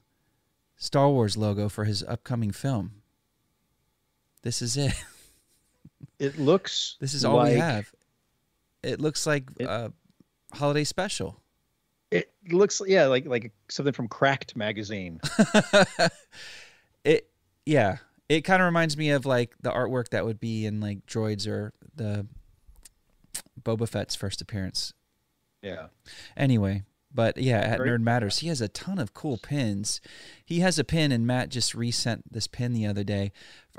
Speaker 1: Star Wars logo for his upcoming film. This is it.
Speaker 2: It looks
Speaker 1: This is all we have. It looks like
Speaker 2: It-
Speaker 1: a holiday special.
Speaker 2: It looks yeah, like like something from Cracked magazine.
Speaker 1: it yeah it kind of reminds me of like the artwork that would be in like droids or the boba fett's first appearance
Speaker 2: Yeah.
Speaker 1: anyway but yeah at
Speaker 2: Great.
Speaker 1: nerd matters he has a ton of cool pins he has a pin and matt just resent this pin the other day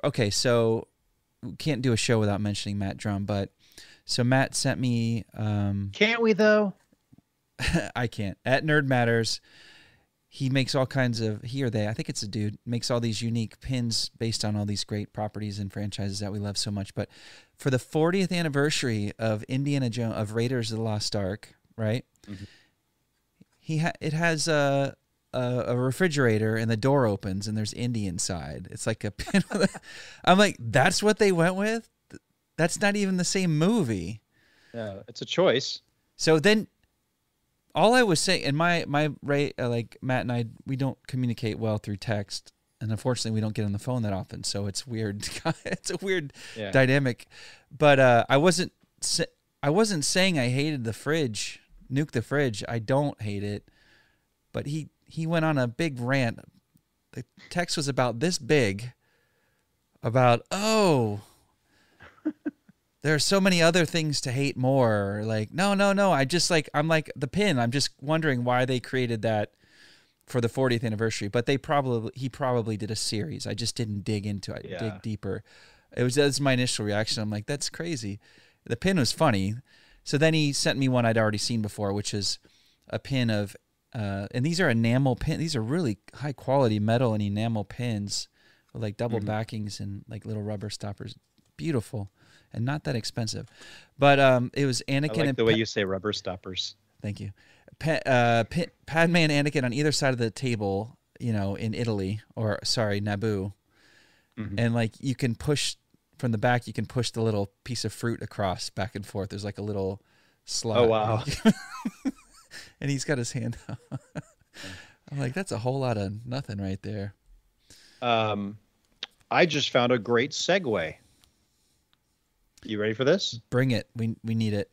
Speaker 1: okay so can't do a show without mentioning Matt Drum, but so Matt sent me. Um,
Speaker 2: Can't we though?
Speaker 1: I can't at Nerd Matters. He makes all kinds of he or they. I think it's a dude makes all these unique pins based on all these great properties and franchises that we love so much. But for the 40th anniversary of Indiana Jones of Raiders of the Lost Ark, right? Mm-hmm. He ha- it has a, a a refrigerator and the door opens and there's Indy inside. It's like a pin. I'm like, that's what they went with. That's not even the same movie.
Speaker 2: Yeah, it's a choice.
Speaker 1: So then, all I was saying, and my my Ray, uh, like Matt and I, we don't communicate well through text, and unfortunately, we don't get on the phone that often. So it's weird. it's a weird
Speaker 2: Yeah.
Speaker 1: dynamic. But uh, I wasn't sa- I wasn't saying I hated the fridge, nuke the fridge. I don't hate it. But he he went on a big rant. The text was about this big. About oh there are so many other things to hate more. Like, no, no, no. I just like, I'm like the pin. I'm just wondering why they created that for the 40th anniversary. But they probably, he probably did a series. I just didn't dig into it,
Speaker 2: Yeah.
Speaker 1: dig deeper. It was that's my initial reaction. I'm like, that's crazy. The pin was funny. So then he sent me one I'd already seen before, which is a pin of, uh, and these are enamel pin. These are really high quality metal and enamel pins with like double backings and like little rubber stoppers. Beautiful and not that expensive. But um, it was
Speaker 2: I
Speaker 1: Anakin
Speaker 2: like
Speaker 1: and
Speaker 2: the way
Speaker 1: Pa-
Speaker 2: you say rubber stoppers.
Speaker 1: Thank you. Pa- uh, Pa- Padme and Anakin on either side of the table, you know, in Italy or sorry, Naboo, and like you can push from the back. You can push the little piece of fruit across back and forth. There's like a little slot.
Speaker 2: Oh wow.
Speaker 1: and he's got his hand. I'm like, that's a whole lot of nothing right there.
Speaker 2: Um, I just found a great segue. You ready for this?
Speaker 1: Bring it. We we need it.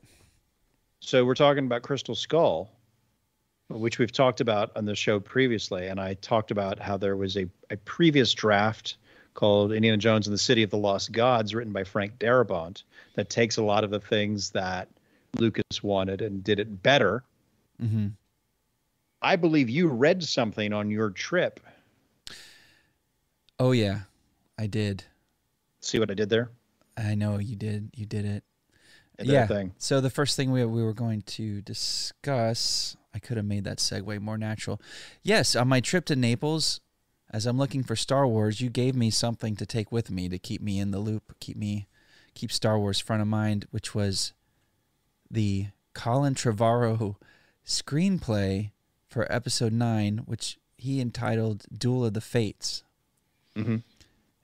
Speaker 2: So we're talking about Crystal Skull, which we've talked about on the show previously, and I talked about how there was a, a previous draft called Indiana Jones and the City of the Lost Gods, written by Frank Darabont, that takes a lot of the things that Lucas wanted and did it better.
Speaker 1: Mm-hmm.
Speaker 2: I believe you read something on your trip.
Speaker 1: Oh yeah, I did.
Speaker 2: See what I did there?
Speaker 1: I know you did. You did it. Yeah.
Speaker 2: thing.
Speaker 1: So the first thing we we were going to discuss, I could have made that segue more natural. Yes, on my trip to Naples, as I'm looking for Star Wars, you gave me something to take with me to keep me in the loop, keep me keep Star Wars front of mind, which was the Colin Trevorrow screenplay for Episode Nine, which he entitled "Duel of the Fates."
Speaker 2: Mhm.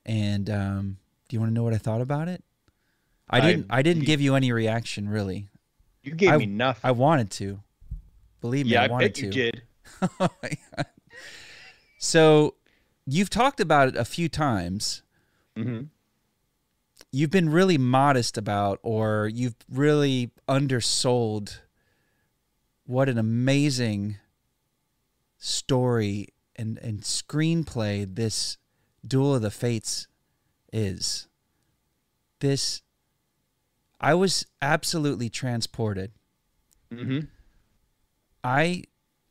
Speaker 1: And um, do you want to know what I thought about it? I
Speaker 2: I-
Speaker 1: didn't. I didn't
Speaker 2: you-
Speaker 1: give you any reaction, really.
Speaker 2: You gave
Speaker 1: I-
Speaker 2: me nothing.
Speaker 1: I wanted to. Believe me,
Speaker 2: yeah,
Speaker 1: I
Speaker 2: I,
Speaker 1: wanted
Speaker 2: bet you
Speaker 1: to.
Speaker 2: did.
Speaker 1: So, you've talked about it a few times.
Speaker 2: Mm-hmm.
Speaker 1: You've been really modest about, or you've really undersold what an amazing story and, and screenplay this Duel of the Fates is. This, I was absolutely transported.
Speaker 2: hmm
Speaker 1: I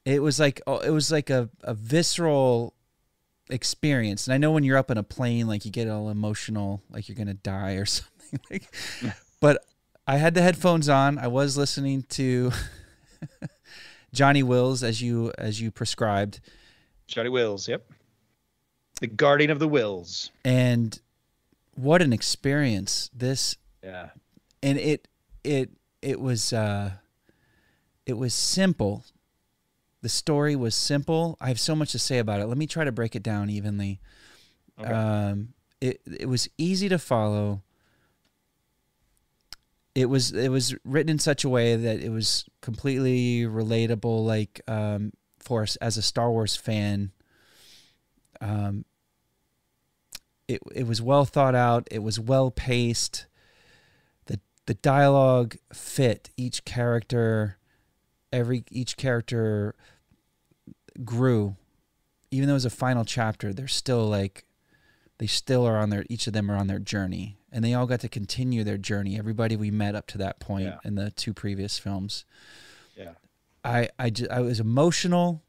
Speaker 1: it was like oh, it was like a, a visceral experience. And I know when you're up in a plane, like you get all emotional, like you're gonna die or something. Like, but I had the headphones on. I was listening to Johnny Wills as you as you prescribed,
Speaker 2: Johnny Wills. Yep. The guardian of the Wills.
Speaker 1: and what an experience this
Speaker 2: Yeah.
Speaker 1: and it it it was uh it was simple. The story was simple. I have so much to say about it. Let me try to break it down evenly.
Speaker 2: Okay.
Speaker 1: um it it was easy to follow. It was it was written in such a way that it was completely relatable like um for us as a star wars fan. Um it it was well thought out it was well paced the the dialogue fit each character every each character grew even though it was a final chapter they're still like they still are on their each of them are on their journey and they all got to continue their journey everybody we met up to that point
Speaker 2: Yeah.
Speaker 1: in the two previous films
Speaker 2: Yeah.
Speaker 1: I I, I was emotional.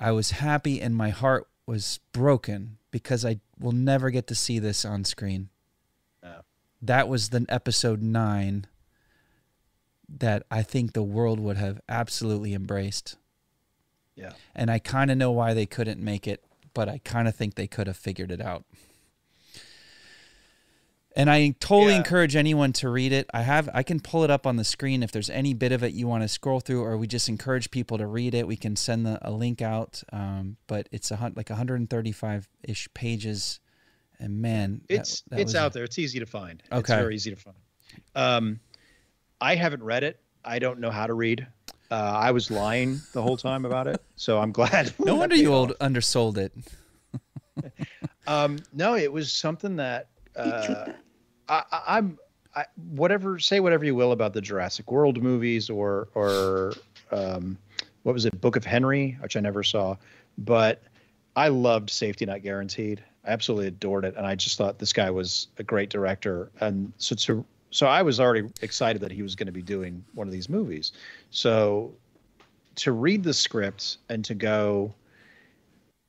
Speaker 1: I was happy, and my heart was broken because I will never get to see this on screen.
Speaker 2: No.
Speaker 1: that was the episode nine that I think the world would have absolutely embraced.
Speaker 2: Yeah.
Speaker 1: And I kind of know why they couldn't make it, but I kind of think they could have figured it out. And I totally
Speaker 2: Yeah.
Speaker 1: encourage anyone to read it. I have I can pull it up on the screen if there's any bit of it you want to scroll through, or we just encourage people to read it. We can send the, a link out. Um, but it's a like 135 ish pages, and man,
Speaker 2: It's
Speaker 1: that
Speaker 2: it's out
Speaker 1: a-
Speaker 2: there. It's easy to find. It's
Speaker 1: Okay.
Speaker 2: very easy to find. Um, I haven't read it. I don't know how to read. Uh, I was lying the whole time about it, so I'm glad.
Speaker 1: No wonder you old undersold it.
Speaker 2: Um, no, it was something that uh, I, I'm. I, whatever, say whatever you will about the Jurassic World movies or or um, what was it, Book of Henry, which I never saw, but I loved Safety Not Guaranteed. I absolutely adored it, and I just thought this guy was a great director. And so to, so I was already excited that he was going to be doing one of these movies. So to read the script and to go,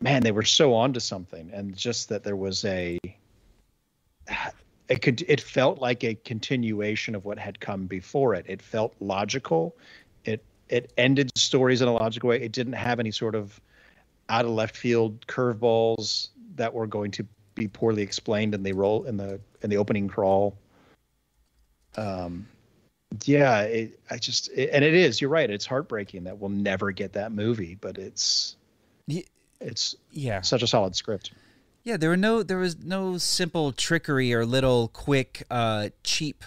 Speaker 2: man, they were so onto something, and just that there was a, it could, it felt like a continuation of what had come before it. It felt logical. It it ended stories in a logical way. It didn't have any sort of out of left field curveballs that were going to be poorly explained in the role in the in the opening crawl. Um, yeah, it, I just it, and it is. You're right. It's heartbreaking that we'll never get that movie, but it's it's
Speaker 1: Yeah.
Speaker 2: such a solid script.
Speaker 1: Yeah, there were no there was no simple trickery or little quick uh cheap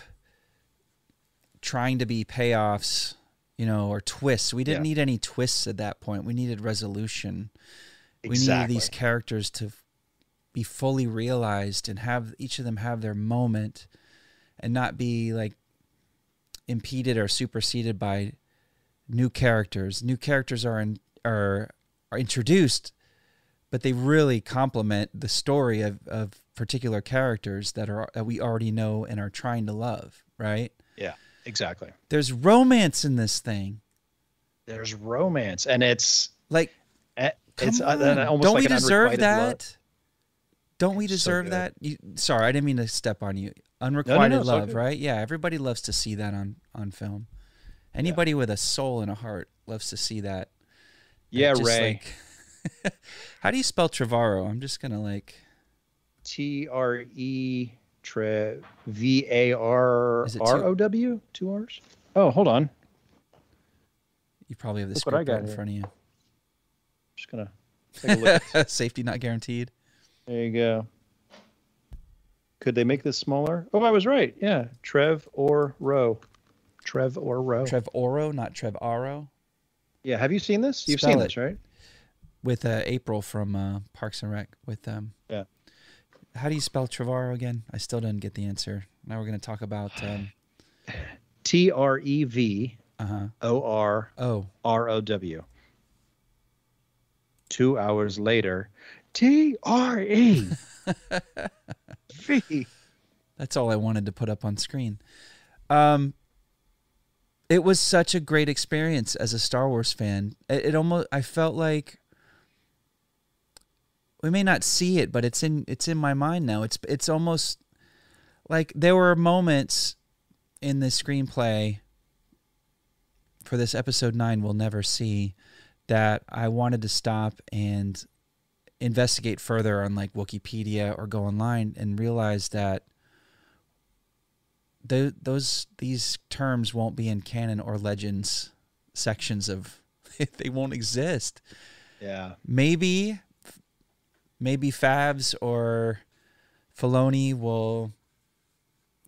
Speaker 1: trying to be payoffs, you know, or twists. We didn't
Speaker 2: Yeah.
Speaker 1: need any twists at that point. We needed resolution. Exactly. We needed these characters to be fully realized and have each of them have their moment and not be like impeded or superseded by new characters. New characters are in, are are introduced, but they really complement the story of, of particular characters that are that we already know and are trying to love, right?
Speaker 2: Yeah, exactly.
Speaker 1: There's romance in this thing.
Speaker 2: There's romance, and it's
Speaker 1: Like
Speaker 2: it's uh,
Speaker 1: on.
Speaker 2: almost
Speaker 1: Don't
Speaker 2: like
Speaker 1: we deserve that?
Speaker 2: love.
Speaker 1: Don't we
Speaker 2: It's so
Speaker 1: deserve that? You, sorry, I didn't mean to step on you. Unrequited
Speaker 2: it's all
Speaker 1: love,
Speaker 2: good.
Speaker 1: right? Yeah, everybody loves to see that on on film. Anybody with a soul and a heart loves to see that.
Speaker 2: Yeah, Ray.
Speaker 1: like- how do you spell Trevorrow? I'm just gonna like.
Speaker 2: T R E tre V A R
Speaker 1: Is it two-
Speaker 2: R O W two R's. Oh, hold on.
Speaker 1: You probably have the
Speaker 2: Look what I
Speaker 1: script right
Speaker 2: got
Speaker 1: in
Speaker 2: here.
Speaker 1: front of you.
Speaker 2: Just gonna take a look.
Speaker 1: Safety not guaranteed.
Speaker 2: there you go. Could they make this smaller? Oh, I was right. Yeah, Trev or Row. Trev or Row.
Speaker 1: Trev Oro, not Trev Aro.
Speaker 2: Yeah, have you seen this? You've
Speaker 1: Spell
Speaker 2: seen
Speaker 1: it.
Speaker 2: this, right?
Speaker 1: With uh, April from uh, Parks and Rec. With um.
Speaker 2: Yeah.
Speaker 1: How do you spell Trevorrow again? I still didn't get the answer. Now we're gonna talk about. Um,
Speaker 2: T R E V
Speaker 1: huh.
Speaker 2: O R R O W. Two hours later, T R E V.
Speaker 1: That's all I wanted to put up on screen. Um, it was such a great experience as a Star Wars fan. It, it almost I felt like we may not see it, but it's in it's in my mind now. It's it's almost like there were moments in this screenplay for this episode nine we'll never see that I wanted to stop and investigate further on like Wikipedia or go online and realize that tho- those these terms won't be in canon or legends sections of they won't exist.
Speaker 2: Yeah.
Speaker 1: Maybe maybe Favs or Filoni will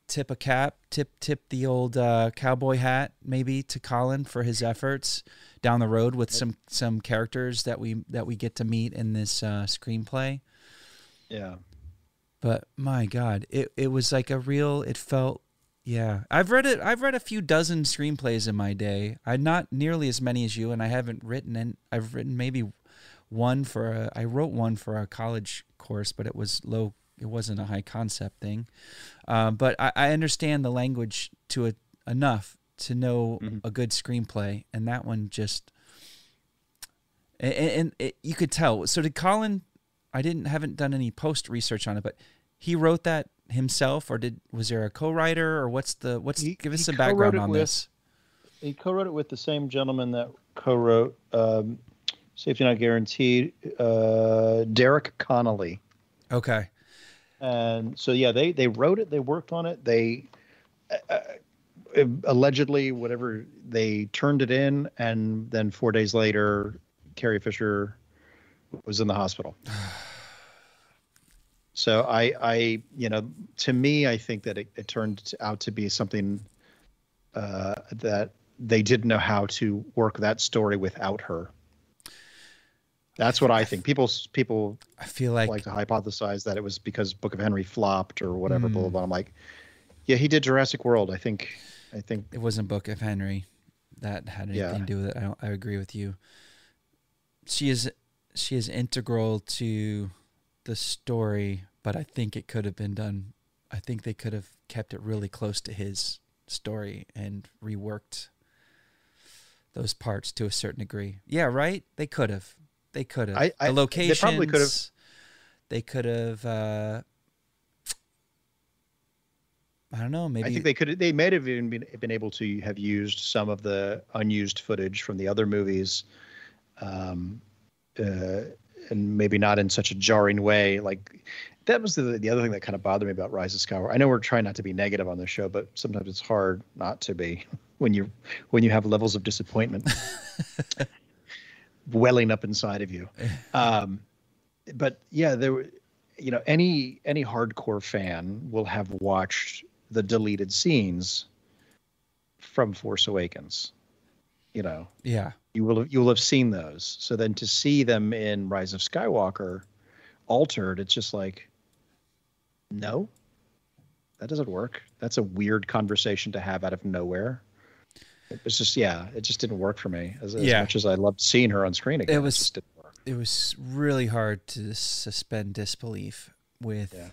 Speaker 1: tip a cap, tip tip the old uh, cowboy hat maybe to Colin for his efforts down the road with some some characters that we that we get to meet in this uh, screenplay.
Speaker 2: Yeah.
Speaker 1: But my God, it it was like a real. It felt, yeah. I've read it. I've read a few dozen screenplays in my day. I'm not nearly as many as you, and I haven't written. And I've written maybe one for. A, I wrote one for a college course, but it was low. It wasn't a high concept thing. Um, but I, I understand the language to it enough to know a good screenplay, and that one just. And, and it, you could tell. So did Colin I didn't haven't done any post research on it, but he wrote that himself, or did was there a co-writer, or what's the what's
Speaker 2: He-
Speaker 1: give us some background on
Speaker 2: with-
Speaker 1: this?
Speaker 2: He co-wrote it with the same gentleman that co-wrote um, Safety Not Guaranteed, uh, Derek Connolly.
Speaker 1: Okay,
Speaker 2: and so yeah they they wrote it they worked on it they uh, uh, allegedly whatever they turned it in and then four days later carrie fisher was in the hospital. So i i you know to me i think that it, it turned out to be something uh that they didn't know how to work that story without her that's what i think people people
Speaker 1: I feel like,
Speaker 2: like to hypothesize that it was because Book of Henry flopped or whatever. Blah,
Speaker 1: Hmm.
Speaker 2: blah, blah. I'm like, yeah, he did Jurassic World. I think, I think,
Speaker 1: it wasn't Book of Henry that had anything
Speaker 2: Yeah.
Speaker 1: to do with it. I, don't- I agree with you. She is she is integral to the story, but I think it could have been done. I think they could have kept it really close to his story and reworked those parts to a certain degree. Yeah, right. They could have. They could have.
Speaker 2: I- I-
Speaker 1: the
Speaker 2: they probably could have-
Speaker 1: They could have. Uh, I don't know. Maybe
Speaker 2: I think they could. Have. They may have even been, been able to have used some of the unused footage from the other movies, um, uh, and maybe not in such a jarring way. Like that was the the other thing that kind of bothered me about Rise of Skywalker. I know we're trying not to be negative on this show, but sometimes it's hard not to be when you when you have levels of disappointment welling up inside of you. Um, but yeah, there you know, any any hardcore fan will have watched the deleted scenes from Force Awakens. You know,
Speaker 1: yeah.
Speaker 2: you will have, you will have seen those. So then to see them in Rise of Skywalker altered, it's just like, no, that doesn't work. That's a weird conversation to have out of nowhere. It was just yeah, it just didn't work for me as, as
Speaker 1: Yeah.
Speaker 2: much as I loved seeing her on screen again.
Speaker 1: It was-
Speaker 2: just
Speaker 1: it was really hard to suspend disbelief with
Speaker 2: Yeah.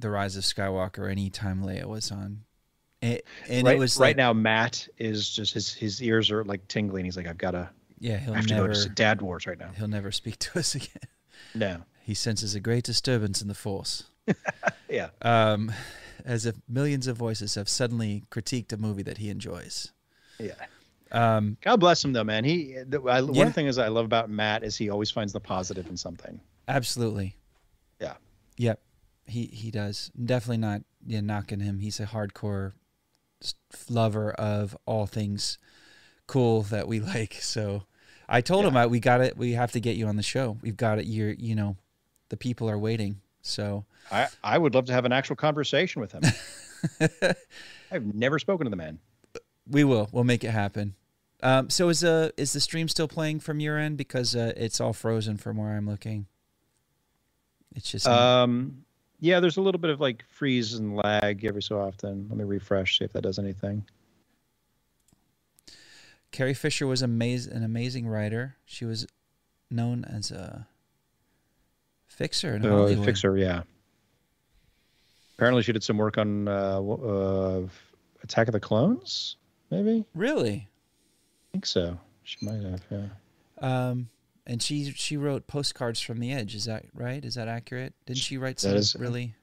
Speaker 1: the rise of Skywalker anytime Leia was on. It, and
Speaker 2: right,
Speaker 1: it was
Speaker 2: right
Speaker 1: like,
Speaker 2: now, Matt is just his his ears are like tingling. He's like, I've got to
Speaker 1: yeah, he'll
Speaker 2: have to
Speaker 1: never
Speaker 2: go to Dad Wars right now.
Speaker 1: he'll never speak to us again.
Speaker 2: No,
Speaker 1: He senses a great disturbance in the Force.
Speaker 2: yeah,
Speaker 1: Um, as if millions of voices have suddenly critiqued a movie that he enjoys.
Speaker 2: yeah.
Speaker 1: Um,
Speaker 2: God bless him though, man. He the, I,
Speaker 1: Yeah.
Speaker 2: one thing is I love about Matt is he always finds the positive in something.
Speaker 1: absolutely.
Speaker 2: Yeah.
Speaker 1: Yep. He he does. Definitely not yeah, knocking him. He's a hardcore lover of all things cool that we like. So I told him I, we got it. We have to get you on the show. We've got it. You're you know, the people are waiting. So
Speaker 2: I I would love to have an actual conversation with him. I've never spoken to the man.
Speaker 1: we will. We'll make it happen. Um, so is uh is the stream still playing from your end because uh, it's all frozen from where I'm looking. It's just
Speaker 2: Um, yeah, there's a little bit of like freeze and lag every so often. Let me refresh see if that does anything.
Speaker 1: Carrie Fisher was amaz- an amazing writer. She was known as a fixer in Hollywood.
Speaker 2: Fixer, yeah. Apparently, she did some work on uh, uh, Attack of the Clones. Maybe
Speaker 1: Really?
Speaker 2: I think so. She might have. Yeah.
Speaker 1: Um, and she she wrote postcards from the edge. Is that right? Is that accurate? Didn't she write
Speaker 2: That
Speaker 1: some
Speaker 2: is-
Speaker 1: really?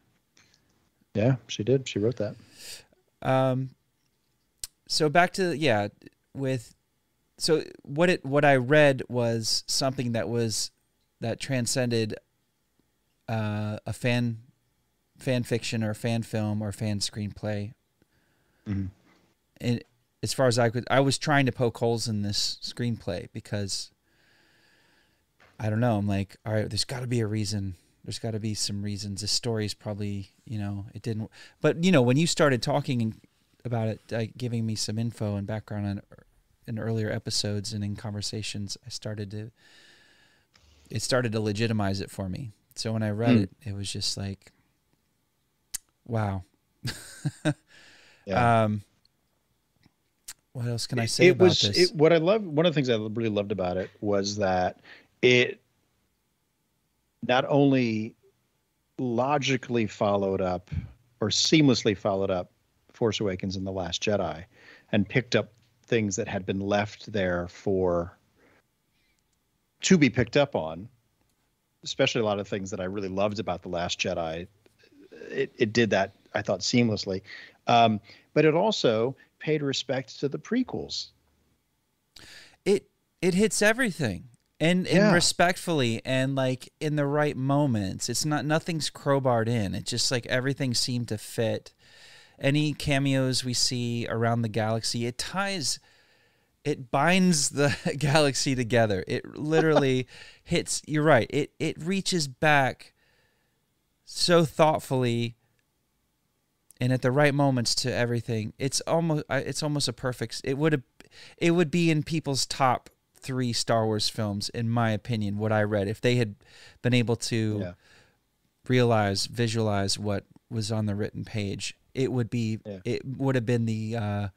Speaker 2: Yeah, she did. She wrote that.
Speaker 1: Um, so back to yeah, with so what it what I read was something that was that transcended uh, a fan fan fiction or fan film or fan screenplay.
Speaker 2: Mhm.
Speaker 1: And as far as I could, I was trying to poke holes in this screenplay because I don't know. I'm like, all right, there's got to be a reason. There's got to be some reasons. This is probably, you know, it didn't. But you know, when you started talking about it, uh, giving me some info and background on in earlier episodes and in conversations, I started to. It started to legitimize it for me. So when I read
Speaker 2: Hmm.
Speaker 1: it, it was just like, wow.
Speaker 2: Yeah.
Speaker 1: Um, what else can I
Speaker 2: It-
Speaker 1: say
Speaker 2: it
Speaker 1: about
Speaker 2: was
Speaker 1: this?
Speaker 2: It, what I love. One of the things I really loved about it was that it not only logically followed up or seamlessly followed up Force Awakens and The Last Jedi, and picked up things that had been left there for to be picked up on. Especially a lot of things that I really loved about The Last Jedi it, it did that I thought seamlessly. Um, but it also paid respect to the prequels.
Speaker 1: It it hits everything. And, and
Speaker 2: Yeah.
Speaker 1: respectfully and like in the right moments. It's not nothing's crowbarred in. It's just like everything seemed to fit. Any cameos we see around the galaxy, it ties it binds the galaxy together. It literally hits you're right. It it reaches back so thoughtfully and at the right moments to everything. It's almost it's almost a perfect. It would it would be in people's top three Star Wars films, in my opinion. What I read, if they had been able to
Speaker 2: Yeah.
Speaker 1: realize, visualize what was on the written page, it would be
Speaker 2: Yeah.
Speaker 1: it would have been the uh,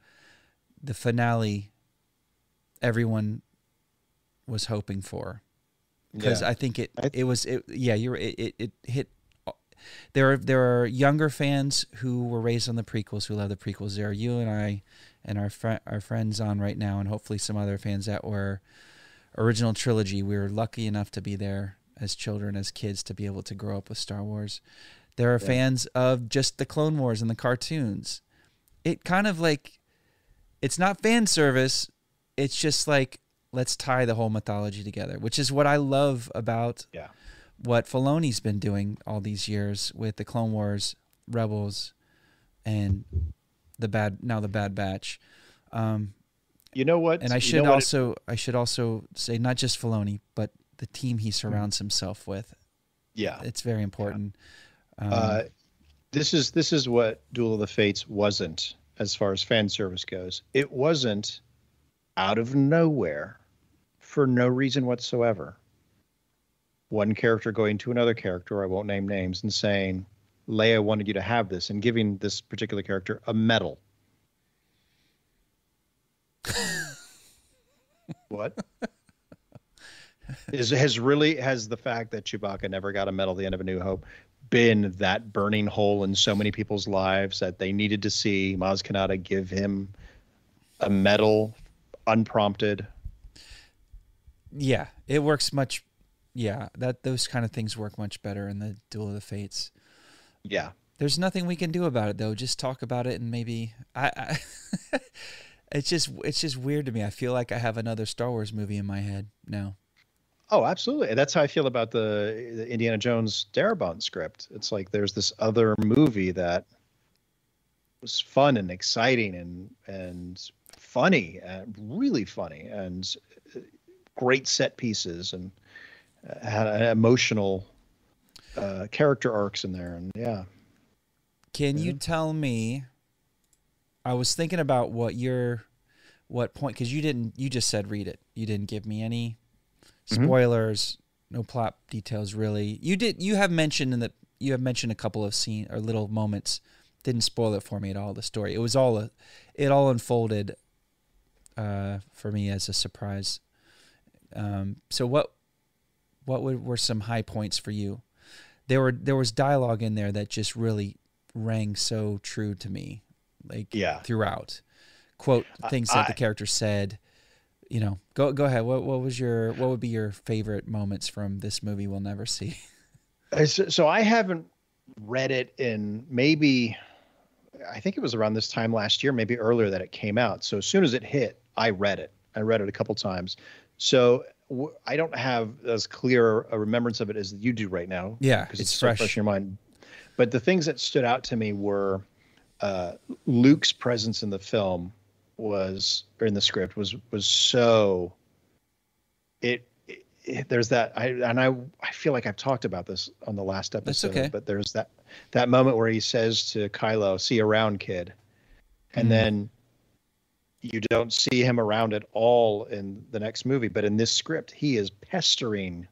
Speaker 1: the finale everyone was hoping for because
Speaker 2: Yeah.
Speaker 1: I think it
Speaker 2: I-
Speaker 1: it was it yeah you're it, it, it hit there are there are younger fans who were raised on the prequels who love the prequels. There are you and I and our fr- our friends on right now and hopefully some other fans that were original trilogy. We were lucky enough to be there as children as kids to be able to grow up with Star Wars. There are
Speaker 2: Yeah.
Speaker 1: fans of just the Clone Wars and the cartoons. It kind of like it's not fan service. It's just like let's tie the whole mythology together which is what I love about
Speaker 2: Yeah.
Speaker 1: What Filoni's been doing all these years with the Clone Wars, Rebels, and the bad now the Bad Batch. Um,
Speaker 2: You know what?
Speaker 1: and I
Speaker 2: You
Speaker 1: should
Speaker 2: know what it-
Speaker 1: also I should also say not just Filoni, but the team he surrounds himself with.
Speaker 2: yeah.
Speaker 1: It's very important. Um,
Speaker 2: Uh, this is this is what Duel of the Fates wasn't as far as fan service goes. It wasn't out of nowhere for no reason whatsoever. One character going to another character, I won't name names, and saying, Leia wanted you to have this, and giving this particular character a medal. what? Is has really has the fact that Chewbacca never got a medal at the end of A New Hope been that burning hole in so many people's lives that they needed to see Maz Kanata give him a medal unprompted?
Speaker 1: yeah, it works much. Yeah, that those kind of things work much better in the Duel of the Fates.
Speaker 2: Yeah.
Speaker 1: There's nothing we can do about it though. Just talk about it and maybe I. I it's just it's just weird to me. I feel like I have another Star Wars movie in my head now.
Speaker 2: Oh, absolutely. And That's how I feel about the, the Indiana Jones Darabont script. It's like there's this other movie that was fun and exciting and and funny and really funny and uh, great set pieces and uh, had an emotional uh, character arcs in there. And yeah,
Speaker 1: Can you tell me? I was thinking about what your, what point because you didn't. You just said read it. You didn't give me any
Speaker 2: Mhm.
Speaker 1: spoilers, no plot details really. You did. You have mentioned in the. You have mentioned a couple of scene or little moments. Didn't spoil it for me at all. The story. It was all. A, it all unfolded. Uh, for me as a surprise. Um. So what? What would, were some high points for you? There were there was dialogue in there that just really rang so true to me, like
Speaker 2: Yeah.
Speaker 1: throughout. Quote
Speaker 2: I-
Speaker 1: things that the character said. You know, go go ahead. What what was your what would be your favorite moments from this movie we'll never see?
Speaker 2: Uh, So, I haven't read it in maybe, I think it was around this time last year, maybe earlier that it came out. So as soon as it hit, I read it. I read it a couple times. So I don't have as clear a remembrance of it as you do right now.
Speaker 1: Yeah,
Speaker 2: because
Speaker 1: it's
Speaker 2: it's, so
Speaker 1: fresh.
Speaker 2: fresh in your mind. But the things that stood out to me were uh, Luke's presence in the film was or in the script was was so it, it, it- there's that I and I I feel like I've talked about this on the last episode
Speaker 1: okay.
Speaker 2: but there's that that moment where he says to Kylo see around kid and
Speaker 1: Mhm.
Speaker 2: then you don't see him around at all in the next movie but in this script he is pestering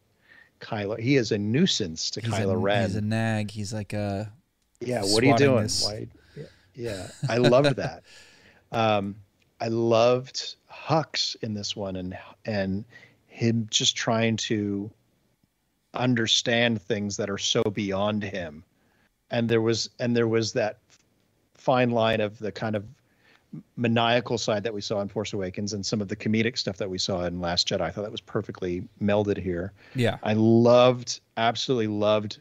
Speaker 2: Kylo. He is a nuisance to
Speaker 1: He's
Speaker 2: Kylo
Speaker 1: a,
Speaker 2: Ren.
Speaker 1: he's a nag. He's like a
Speaker 2: yeah what are you doing. Why, yeah, yeah i loved that. Um i loved hux in this one and and him just trying to understand things that are so beyond him. And there was and there was that fine line of the kind of maniacal side that we saw in force awakens and some of the comedic stuff that we saw in last jedi i thought that was perfectly melded here
Speaker 1: yeah.
Speaker 2: I loved, absolutely loved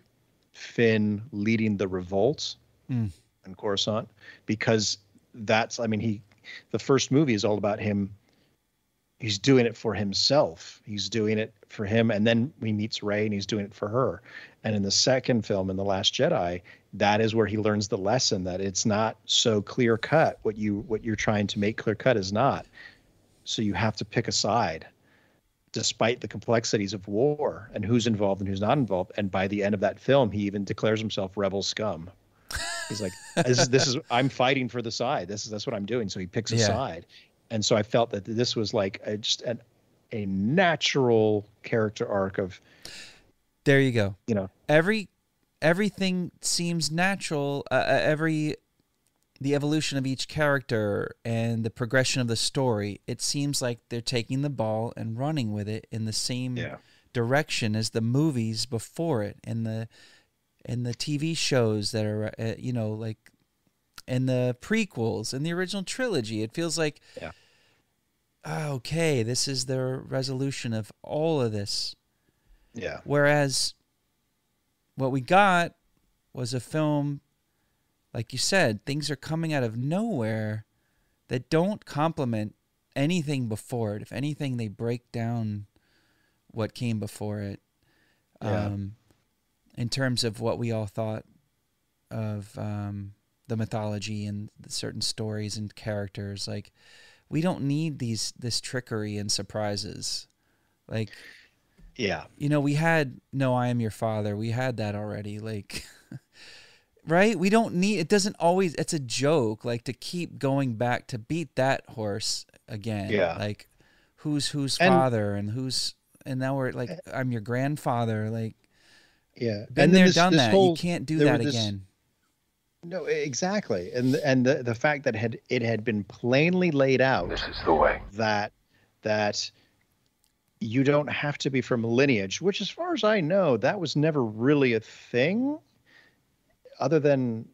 Speaker 2: Finn leading the revolt
Speaker 1: Mm.
Speaker 2: in Coruscant because that's I mean he the first movie is all about him he's doing it for himself. He's doing it for him and then he meets Rey and he's doing it for her. And in the second film in The Last Jedi, that is where he learns the lesson that it's not so clear cut what you what you're trying to make clear cut is not. So you have to pick a side despite the complexities of war and who's involved and who's not involved. And by the end of that film, he even declares himself rebel scum. He's like, this is, this is I'm fighting for the side. This is that's what I'm doing. So he picks a
Speaker 1: Yeah.
Speaker 2: side, and so I felt that this was like a, just an, a natural character arc of
Speaker 1: There you go.
Speaker 2: you know
Speaker 1: every everything seems natural uh, uh, every the evolution of each character and the progression of the story it seems like they're taking the ball and running with it in the same
Speaker 2: Yeah.
Speaker 1: direction as the movies before it and the and the TV shows that are uh, you know like and the prequels and the original trilogy it feels like
Speaker 2: Yeah.
Speaker 1: ah, okay this is the resolution of all of this
Speaker 2: yeah
Speaker 1: Whereas what we got was a film, like you said, things are coming out of nowhere that don't complement anything before it. If anything, they break down what came before it.
Speaker 2: Yeah.
Speaker 1: Um, in terms of what we all thought of um, the mythology and the certain stories and characters, like we don't need these this trickery and surprises. Like
Speaker 2: yeah
Speaker 1: you know, we had No, I Am Your Father. We had that already. Like, right? We don't need, it doesn't always, it's a joke, like to keep going back to beat that horse again.
Speaker 2: Yeah.
Speaker 1: Like, who's whose father and who's, and now we're like, eh. I'm your grandfather. Like,
Speaker 2: yeah
Speaker 1: been
Speaker 2: And then
Speaker 1: there,
Speaker 2: this-
Speaker 1: done
Speaker 2: this
Speaker 1: that.
Speaker 2: whole-
Speaker 1: you can't do that
Speaker 2: this-
Speaker 1: again.
Speaker 2: no exactly and and the, the fact that had it had been plainly laid out
Speaker 6: This is the way.
Speaker 2: that that you don't have to be from a lineage, which, as far as I know, that was never really a thing, other than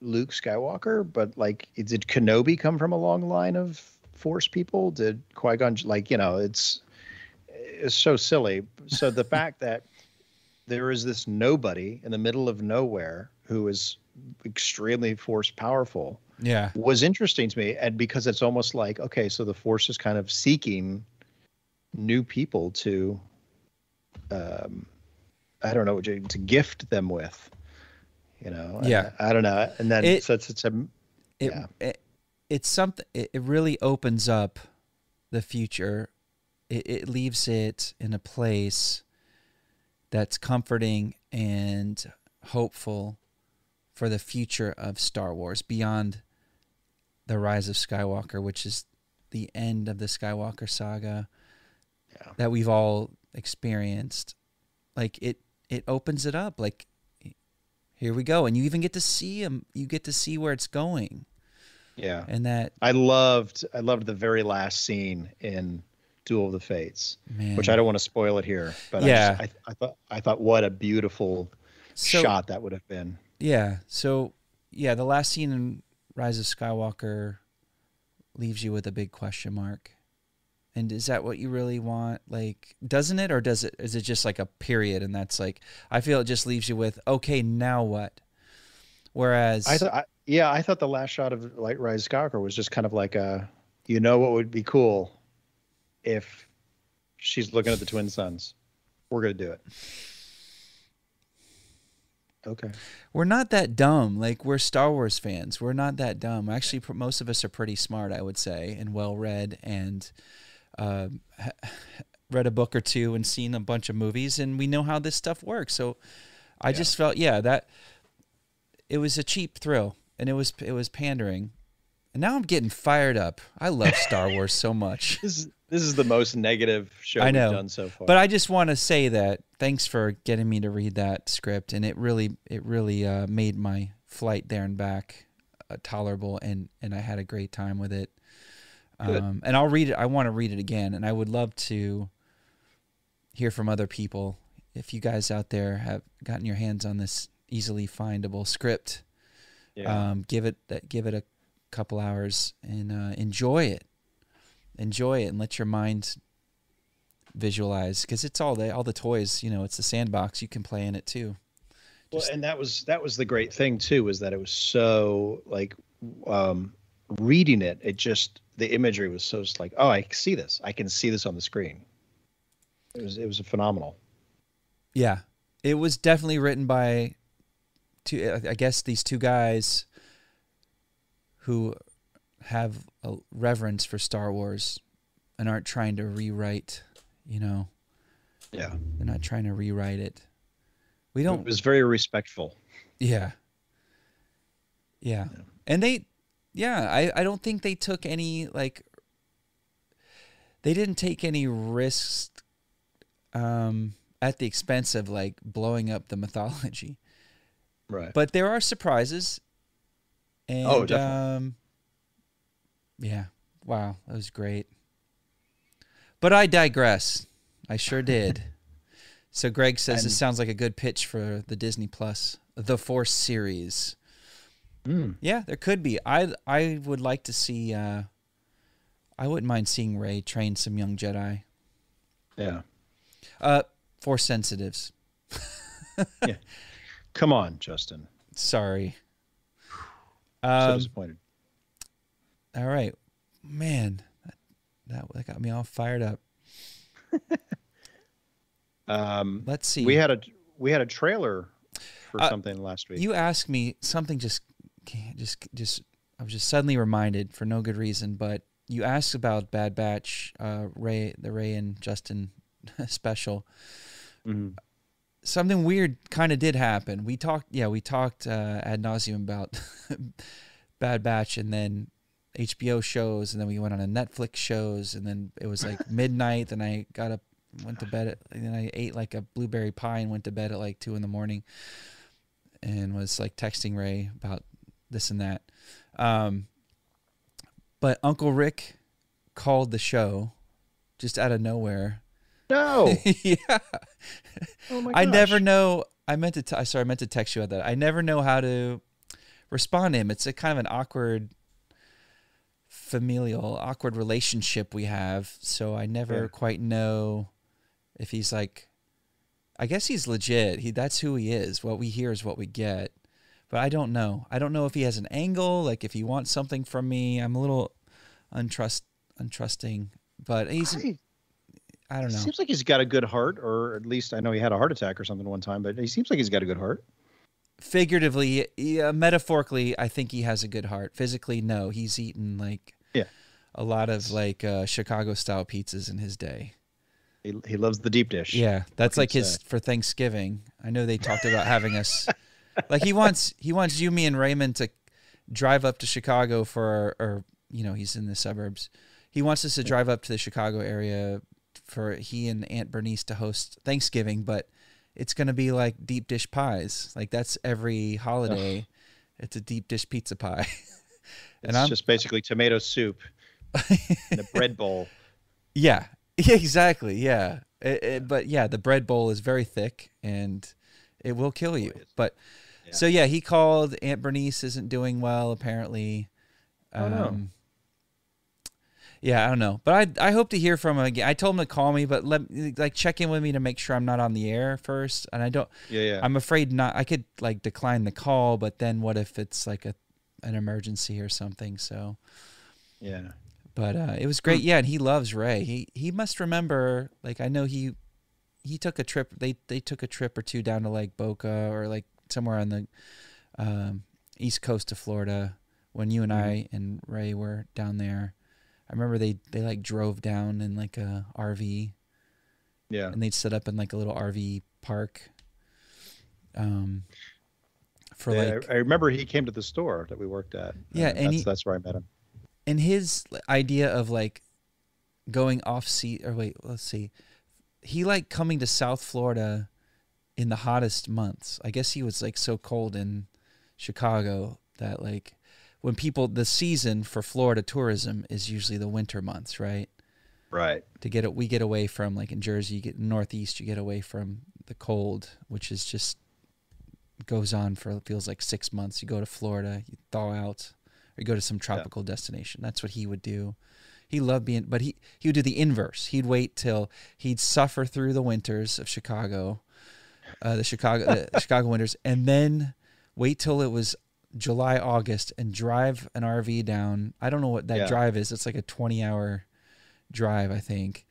Speaker 2: Luke Skywalker. But like, did Kenobi come from a long line of Force people? Did Qui Gon like you know? It's it's so silly. So the fact that there is this nobody in the middle of nowhere who is extremely force powerful
Speaker 1: Yeah.
Speaker 2: was interesting to me and because it's almost like okay so the force is kind of seeking new people to um i don't know to gift them with you know
Speaker 1: Yeah.
Speaker 2: i, I don't know and then
Speaker 1: It-
Speaker 2: so it's, it's a
Speaker 1: it,
Speaker 2: Yeah.
Speaker 1: it it's something it, it really opens up the future it, it leaves it in a place that's comforting and hopeful for the future of Star Wars beyond the rise of Skywalker which is the end of the Skywalker saga
Speaker 2: Yeah.
Speaker 1: that we've all experienced like it it opens it up like here we go. And you even get to see them you get to see where it's going.
Speaker 2: Yeah.
Speaker 1: And that
Speaker 2: i loved i loved the very last scene in duel of the fates
Speaker 1: man.
Speaker 2: which i don't want to spoil it here but
Speaker 1: Yeah.
Speaker 2: I, just, I, I thought i thought what a beautiful
Speaker 1: So-
Speaker 2: shot that would have been.
Speaker 1: Yeah. So yeah the last scene in rise of skywalker leaves you with a big question mark and is that what you really want like doesn't it or does it is it just like a period and that's like i feel it just leaves you with okay now what whereas
Speaker 2: I thought, I, yeah, I thought the last shot of Light Rise Skywalker was just kind of like a, you know, what would be cool if she's looking at the twin sons. We're gonna do it. Okay.
Speaker 1: we're not that dumb like we're star wars fans we're not that dumb actually most of us are pretty smart i would say and well read and ha- read a book or two and seen a bunch of movies and we know how this stuff works. So i just felt yeah that it was a cheap thrill and it was it was pandering. And now i'm getting fired up. I love star wars so much.
Speaker 2: This is this is the most negative show
Speaker 1: I know,
Speaker 2: we've done so far.
Speaker 1: But I just want to say that thanks for getting me to read that script, and it really, it really uh, made my flight there and back uh, tolerable, and and I had a great time with it. Um, and I'll read it. I want to read it again, and I would love to hear from other people. If you guys out there have gotten your hands on this easily findable script,
Speaker 2: yeah.
Speaker 1: um, give it that give it a couple hours and uh, enjoy it enjoy it and let your mind visualize because it's all the all the toys you know it's the sandbox you can play in it too
Speaker 2: Well, and that was that was the great thing too, was that it was so like um, reading it. It just the imagery was so just like, oh, I see this. I can see this on the screen. It was it was phenomenal.
Speaker 1: Yeah, it was definitely written by two. I guess these two guys who have a reverence for Star Wars and aren't trying to rewrite. You know,
Speaker 2: Yeah,
Speaker 1: they're not trying to rewrite it. We don't.
Speaker 2: was very respectful.
Speaker 1: Yeah. Yeah. And they yeah, I, I don't think they took any like they didn't take any risks um at the expense of like blowing up the mythology.
Speaker 2: Right.
Speaker 1: But there are surprises. And
Speaker 2: Oh, definitely.
Speaker 1: um yeah. Wow, that was great. But I digress. I sure did. So Greg says this sounds like a good pitch for the Disney Plus, the Force series.
Speaker 2: Mm.
Speaker 1: Yeah, there could be. I I would like to see. Uh, I wouldn't mind seeing Rey train some young Jedi.
Speaker 2: Yeah.
Speaker 1: Uh, Force sensitives. yeah.
Speaker 2: Come on, Justin.
Speaker 1: Sorry.
Speaker 2: so
Speaker 1: Um,
Speaker 2: disappointed.
Speaker 1: all right, man, that, that that got me all fired up.
Speaker 2: Um,
Speaker 1: Let's see.
Speaker 2: we had a we had a trailer for
Speaker 1: Uh,
Speaker 2: something last week.
Speaker 1: You asked me something just just just I was just suddenly reminded for no good reason, but you asked about Bad Batch, uh, Ray the Ray and Justin special.
Speaker 2: Mhm.
Speaker 1: Something weird kind of did happen. We talked, yeah, we talked uh, ad nauseum about Bad Batch, and then HBO shows, and then we went on a Netflix shows, and then it was like midnight. Then I got up, went to bed, at, and then I ate like a blueberry pie and went to bed at like two in the morning, and was like texting Ray about this and that. Um, but Uncle Rick called the show just out of nowhere.
Speaker 2: no.
Speaker 1: yeah.
Speaker 2: Oh my gosh.
Speaker 1: I never know. I meant to. T- sorry, I meant to text you about that. I never know how to respond to him. It's a kind of an awkward, familial, awkward relationship we have. So I never
Speaker 2: Yeah.
Speaker 1: quite know if he's like. I guess he's legit. He that's who he is. What we hear is what we get. But I don't know. I don't know if he has an angle. Like if he wants something from me. I'm a little untrust untrusting. But he's.
Speaker 2: I-
Speaker 1: I don't know.
Speaker 2: Seems like he's got a good heart, or at least I know he had a heart attack or something one time. But he seems like he's got a good heart.
Speaker 1: figuratively, yeah, metaphorically, I think he has a good heart. Physically, no, he's eaten like
Speaker 2: Yeah.
Speaker 1: a lot of like uh, Chicago style pizzas in his day.
Speaker 2: He, he loves the deep dish.
Speaker 1: Yeah, that's like his
Speaker 2: say?
Speaker 1: for Thanksgiving. I know they talked about having us like he wants he wants you, me, and Raymond to drive up to Chicago for or you know he's in the suburbs. He wants us to drive up to the Chicago area for he and Aunt Bernice to host Thanksgiving, but it's gonna be like deep dish pies. Like that's every holiday. It's a deep dish pizza pie.
Speaker 2: and It's
Speaker 1: I'm-
Speaker 2: just basically tomato soup in a bread bowl.
Speaker 1: Yeah, exactly. Yeah, It- it- but yeah, the bread bowl is very thick and it will kill you.
Speaker 2: is.
Speaker 1: So yeah, he called. Aunt Bernice isn't doing well apparently.
Speaker 2: Oh, no.
Speaker 1: Um, Yeah, I don't know, but I I hope to hear from him again. I told him to call me, but let like check in with me to make sure I'm not on the air first. And I don't.
Speaker 2: Yeah, yeah.
Speaker 1: I'm afraid not. I could like decline the call, but then what if it's like a an emergency or something? So.
Speaker 2: yeah.
Speaker 1: But uh, it was great. Yeah, and he loves Ray. He he must remember. Like I know he he took a trip. They they took a trip or two down to like Boca or like somewhere on the um, east coast of Florida when you and I and Ray were down there. I remember they they like drove down in like a RV
Speaker 2: Yeah.
Speaker 1: and they'd set up in like a little RV park. Um, for
Speaker 2: Yeah,
Speaker 1: like
Speaker 2: I, I remember he came to the store that we worked at.
Speaker 1: Yeah,
Speaker 2: Uh,
Speaker 1: and
Speaker 2: that's,
Speaker 1: he-
Speaker 2: that's where I met him.
Speaker 1: and his idea of like going off seat or wait let's see he liked coming to south florida in the hottest months. I guess he was like so cold in chicago that like when people the season for florida tourism is usually the winter months right?
Speaker 2: Right.
Speaker 1: to get it we get away from like in jersey you get northeast you get away from the cold which is just goes on for it feels like six months. You go to florida you thaw out or you go to some tropical destination. That's what he would do. He loved being but he he would do the inverse. He'd wait till he'd suffer through the winters of chicago uh, the Chicago the Chicago winters, and then wait till it was July August and drive an RV down. I don't know what that
Speaker 2: Yeah.
Speaker 1: drive is. It's like a twenty hour drive, I think.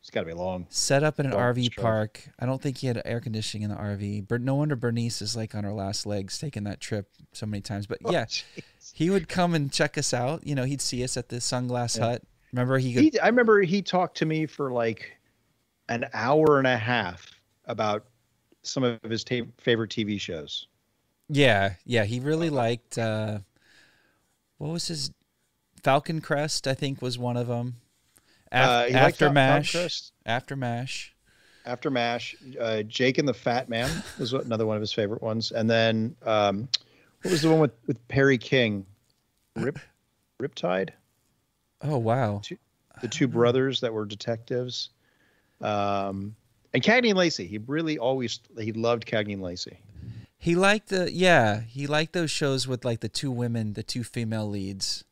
Speaker 2: It's got to be long.
Speaker 1: Set up in an
Speaker 2: Long
Speaker 1: RV
Speaker 2: drive.
Speaker 1: park. I don't think he had air conditioning in the RV. But no wonder Bernice is like on her last legs taking that trip so many times. But yeah, he would come and check us out. You know, he'd see us at the Sunglass Hut. Remember he could
Speaker 2: He, I remember he talked to me for like an hour and a half about some of his ta- favorite TV shows.
Speaker 1: Yeah, yeah, he really liked uh what was his Falcon Crest, I think was one of them.
Speaker 2: Uh,
Speaker 1: after Mash. After Mash.
Speaker 2: After Mash, uh, Jake and the Fat Man was another one of his favorite ones, and then um, what was the one with, with Perry King? Rip, Riptide.
Speaker 1: Oh wow.
Speaker 2: The two brothers that were detectives, um, and Cagney and Lacey. He really always he loved Cagney and Lacey.
Speaker 1: He liked the yeah, he liked those shows with like the two women, the two female leads.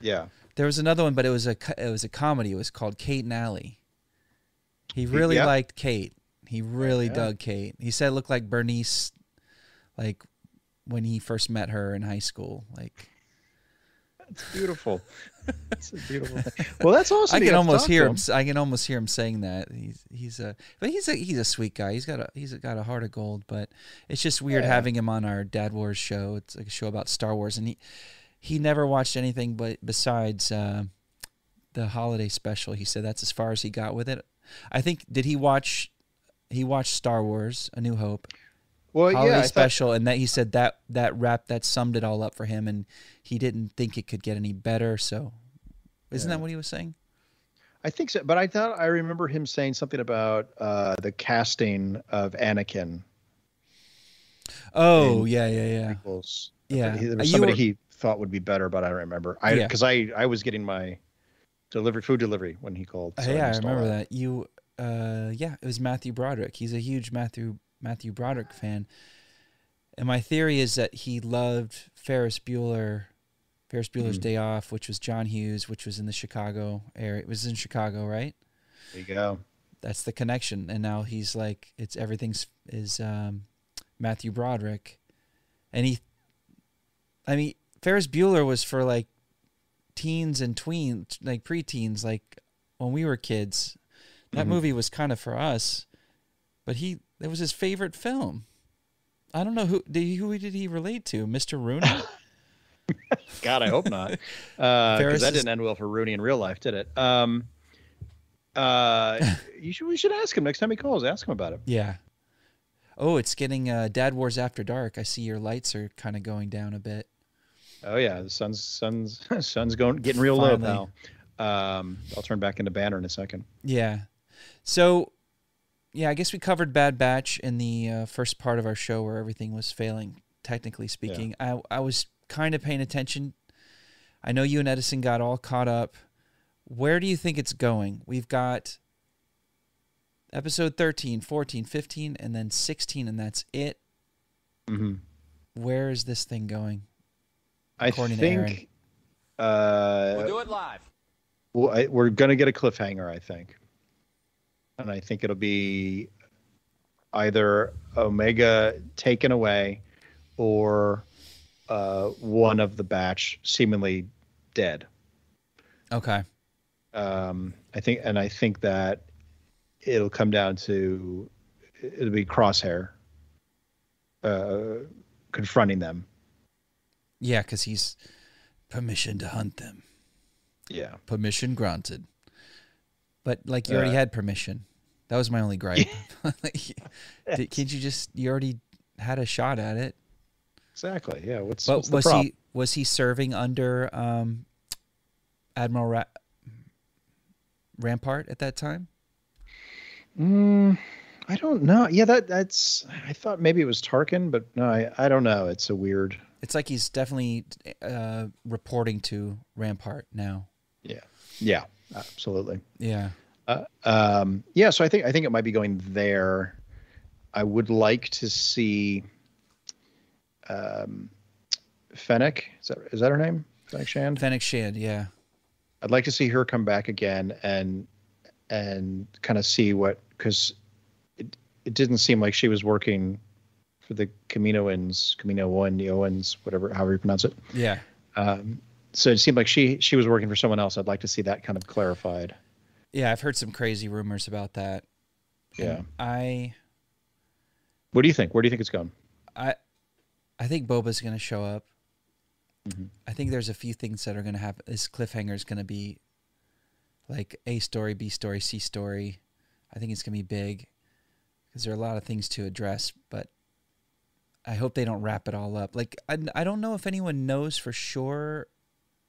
Speaker 2: Yeah,
Speaker 1: There was another one, but it was a it was a comedy. It was called Kate and Allie. He really
Speaker 2: yeah.
Speaker 1: liked Kate. He really
Speaker 2: Yeah.
Speaker 1: dug Kate. He said it looked like Bernice, like when he first met her in high school. Like
Speaker 2: it's beautiful. It's a beautiful. Thing. Well, that's awesome.
Speaker 1: I can almost hear him. I can almost hear him saying that. He's he's a but he's a he's a sweet guy. He's got a he's got a heart of gold. But it's just weird
Speaker 2: Yeah.
Speaker 1: having him on our Dad Wars show. It's like a show about Star Wars, and he he never watched anything but besides uh, the holiday special. He said that's as far as he got with it. I think did he watch? He watched Star Wars: A New Hope
Speaker 2: Well,
Speaker 1: holiday
Speaker 2: yeah, I thought-
Speaker 1: special, and that he said that that wrap that summed it all up for him, and he didn't think it could get any better. So, isn't
Speaker 2: Yeah.
Speaker 1: that what he was saying?
Speaker 2: I think so, but I thought I remember him saying something about uh, the casting of Anakin.
Speaker 1: Oh yeah, yeah, yeah.
Speaker 2: prequels.
Speaker 1: Yeah.
Speaker 2: He- there
Speaker 1: Uh,
Speaker 2: was somebody
Speaker 1: were-
Speaker 2: he thought would be better, but I don't remember. I
Speaker 1: Yeah.
Speaker 2: because I I was getting my delivery food delivery when he called. so
Speaker 1: yeah, I
Speaker 2: all
Speaker 1: remember that. You, uh, yeah, it was Matthew Broderick. He's a huge Matthew Matthew Broderick fan, and my theory is that he loved Ferris Bueller, Ferris Bueller's
Speaker 2: Mhm.
Speaker 1: Day Off, which was John Hughes, which was in the Chicago area. It was in Chicago, right?
Speaker 2: There you go.
Speaker 1: That's the connection. And now he's like, it's everything's is um, Matthew Broderick, and he, I mean, Ferris Bueller was for like teens and tweens, like preteens, like when we were kids. That
Speaker 2: Mhm.
Speaker 1: movie was kind of for us, but he it was his favorite film. I don't know who did he, who did he relate to, Mr. Rooney?
Speaker 2: God, I hope not. Because
Speaker 1: Ferris
Speaker 2: that
Speaker 1: is-
Speaker 2: didn't end well for Rooney in real life, did it? Um, uh, you should we should ask him next time he calls. Ask him about it.
Speaker 1: yeah. Oh, it's getting uh, Dad Wars After Dark. I see your lights are kind of going down a bit.
Speaker 2: Oh yeah, the sun's sun's sun's going getting real low, now. Um, I'll turn back into banner in a second.
Speaker 1: Yeah. So, yeah, I guess we covered Bad Batch in the uh, first part of our show where everything was failing, technically speaking. I, I was kind of paying attention. I know you and Edison got all caught up. Where do you think it's going? We've got episode 13, 14, 15, and then 16, and that's it.
Speaker 2: Mm-hmm.
Speaker 1: Where is this thing going?
Speaker 2: I
Speaker 1: According to Aaron.
Speaker 2: think uh,
Speaker 5: We'll do it live.
Speaker 2: well, I, we're gonna get a cliffhanger. I think, and I think it'll be either Omega taken away or uh, one of the batch seemingly dead.
Speaker 1: Okay.
Speaker 2: Um, I think, and I think that it'll come down to it'll be Crosshair uh, confronting them.
Speaker 1: Yeah, because he's permission to hunt them.
Speaker 2: Yeah.
Speaker 1: Permission granted. But like you already
Speaker 2: Uh,
Speaker 1: had permission. That was my only gripe. Did- Can't you just you already had a shot at it?
Speaker 2: Exactly. Yeah. What's,
Speaker 1: But
Speaker 2: what's
Speaker 1: was he was he serving under um, Admiral Ra- Rampart at that time?
Speaker 2: Mm, I don't know. Yeah, that that's. I thought maybe it was Tarkin, but no, I, I don't know. It's a weird.
Speaker 1: It's like he's definitely uh, reporting to Rampart now.
Speaker 2: Yeah. Yeah. Absolutely.
Speaker 1: Yeah.
Speaker 2: Uh, um, yeah. So I think I think it might be going there. I would like to see. Um, Fennec is that is that her name? Fennec Shand.
Speaker 1: Fennec Shand, yeah.
Speaker 2: I'd like to see her come back again and and kind of see what because it it didn't seem like she was working for the Kaminoans, Camino One, the Owens, whatever, however you pronounce it.
Speaker 1: Yeah.
Speaker 2: Um, so it seemed like she she was working for someone else. I'd like to see that kind of clarified.
Speaker 1: Yeah, I've heard some crazy rumors about that.
Speaker 2: Yeah.
Speaker 1: And I
Speaker 2: What do you think? Where do you think it's going?
Speaker 1: I I think Boba's going to show up.
Speaker 2: Mhm.
Speaker 1: I think there's a few things that are going to happen. This cliffhanger is going to be like A story, B story, C story. I think it's going to be big because there are a lot of things to address, but I hope they don't wrap it all up. Like I, I don't know if anyone knows for sure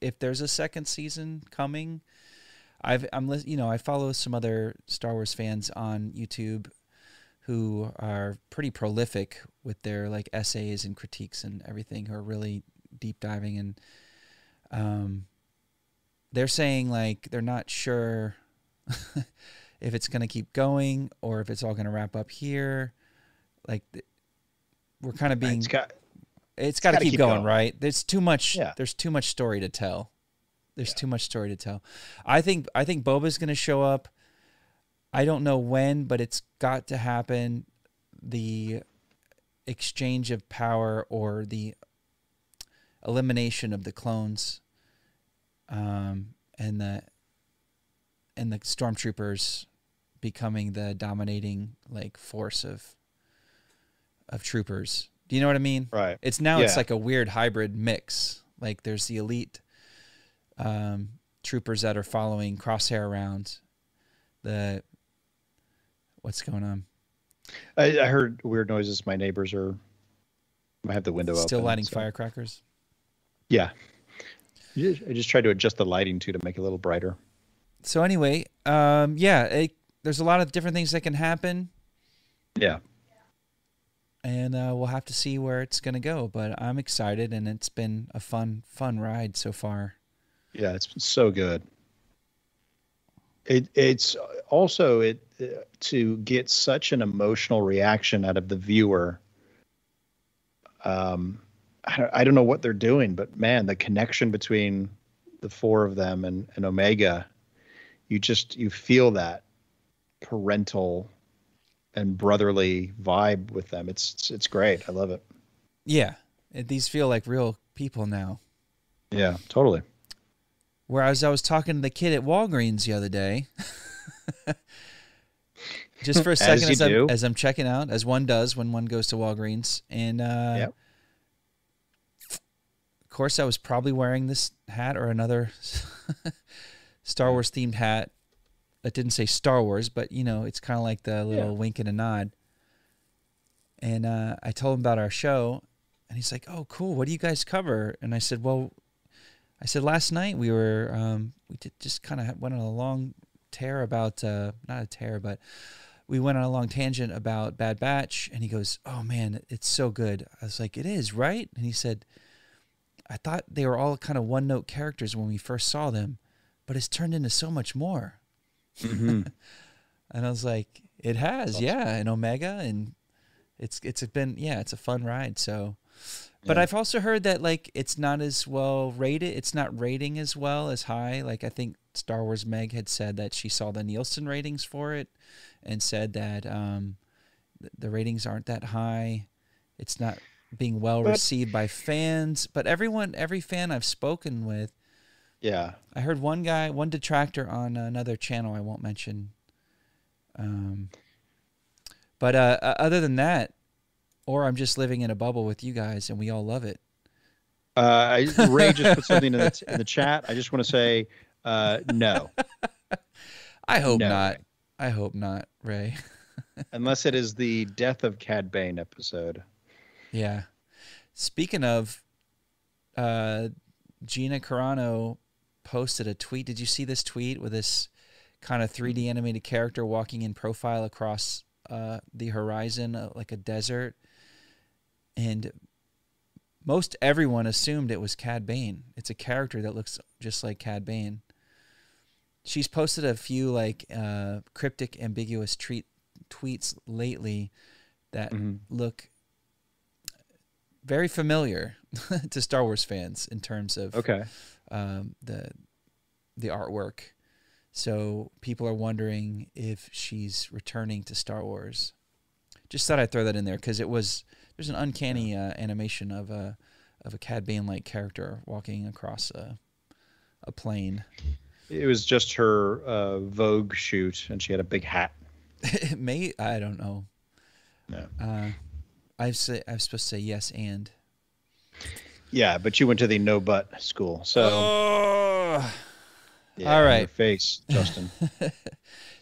Speaker 1: if there's a second season coming. I've I'm you know I follow some other Star Wars fans on YouTube who are pretty prolific with their like essays and critiques and everything who are really deep diving and um they're saying like they're not sure if it's going to keep going or if it's all going to wrap up here like we're kind of being
Speaker 2: It's got
Speaker 1: it's to
Speaker 2: gotta
Speaker 1: keep,
Speaker 2: keep
Speaker 1: going,
Speaker 2: going.
Speaker 1: right? There's too much.
Speaker 2: Yeah.
Speaker 1: There's too much story to tell. There's too much story to tell. I think I think Boba's going to show up. I don't know when, but it's got to happen. The exchange of power or the elimination of the clones, um, and the and the stormtroopers becoming the dominating like force of of troopers. Do you know what I mean?
Speaker 2: right.
Speaker 1: It's now it's like a weird hybrid mix. Like there's the elite um, troopers that are following Crosshair around. The what's going on?
Speaker 2: I, I heard weird noises. My neighbors are. I have the window open.
Speaker 1: Still
Speaker 2: open.
Speaker 1: lighting
Speaker 2: so-
Speaker 1: firecrackers.
Speaker 2: Yeah. I just tried to adjust the lighting too to make it a little brighter.
Speaker 1: So anyway, um, yeah, it, there's a lot of different things that can happen,
Speaker 2: Yeah.
Speaker 1: and uh, we'll have to see where it's gonna go. But I'm excited, and it's been a fun, fun ride so far.
Speaker 2: Yeah, it's been so good. It it's also it uh, to get such an emotional reaction out of the viewer. Um, I don't, I don't know what they're doing, but man, the connection between the four of them and, and Omega, you just you feel that parental and brotherly vibe with them. It's it's, it's great. I love it.
Speaker 1: Yeah, these feel like real people now.
Speaker 2: Yeah, totally.
Speaker 1: Whereas I was talking to the kid at Walgreens the other day, just for a second
Speaker 2: you
Speaker 1: as, I'm, as I'm checking out, as one does when one goes to Walgreens, and uh,
Speaker 2: Yep.
Speaker 1: of course I was probably wearing this hat or another Star Wars themed hat that didn't say Star Wars, but you know it's kind of like the little
Speaker 2: Yeah.
Speaker 1: wink and a nod. And uh, I told him about our show, and he's like, "Oh, cool. What do you guys cover?" And I said, "Well." I said last night we were um, we did just kind of went on a long tear about uh, not a tear but we went on a long tangent about Bad Batch and he goes oh man it's so good. I was like it is right? And he said I thought they were all kind of one note characters when we first saw them but it's turned into so much more.
Speaker 2: Mhm.
Speaker 1: and I was like it has yeah and Omega and it's it's been yeah it's a fun ride so but
Speaker 2: Yeah.
Speaker 1: I've also heard that like it's not as well rated. It's not rating as well as high. Like I think Star Wars Meg had said that she saw the Nielsen ratings for it, and said that um, th- the ratings aren't that high. It's not being well
Speaker 2: But-
Speaker 1: received by fans. But everyone, every fan I've spoken with,
Speaker 2: Yeah.
Speaker 1: I heard one guy, one detractor on another channel I won't mention. Um, but uh, other than that, or I'm just living in a bubble with you guys and we all love it.
Speaker 2: Uh, I, Ray just put something in the, in the chat. I just want to say uh, no,
Speaker 1: I hope
Speaker 2: No,
Speaker 1: not.
Speaker 2: Ray.
Speaker 1: I hope not, Ray.
Speaker 2: unless it is the death of Cad Bane episode.
Speaker 1: Yeah. Speaking of, uh, Gina Carano posted a tweet. Did you see this tweet with this kind of 3D animated character walking in profile across uh, the horizon, uh, like a desert? And most everyone assumed it was Cad Bane. It's a character that looks just like Cad Bane. She's posted a few like uh, cryptic, ambiguous treat, tweets lately that
Speaker 2: Mhm.
Speaker 1: look very familiar to Star Wars fans in terms of
Speaker 2: Okay.
Speaker 1: um, the the artwork. So people are wondering if she's returning to Star Wars. just thought I'd throw that in there because it was there's an uncanny uh, animation of a of a Cad Bane like character walking across a a plane.
Speaker 2: It was just her uh, Vogue shoot, and she had a big hat.
Speaker 1: it may I don't know.
Speaker 2: No.
Speaker 1: Uh, I've say I'm supposed to say yes and.
Speaker 2: Yeah, but you went to the no butt school, so
Speaker 1: Oh.
Speaker 2: yeah,
Speaker 1: all right.
Speaker 2: Your face, Justin.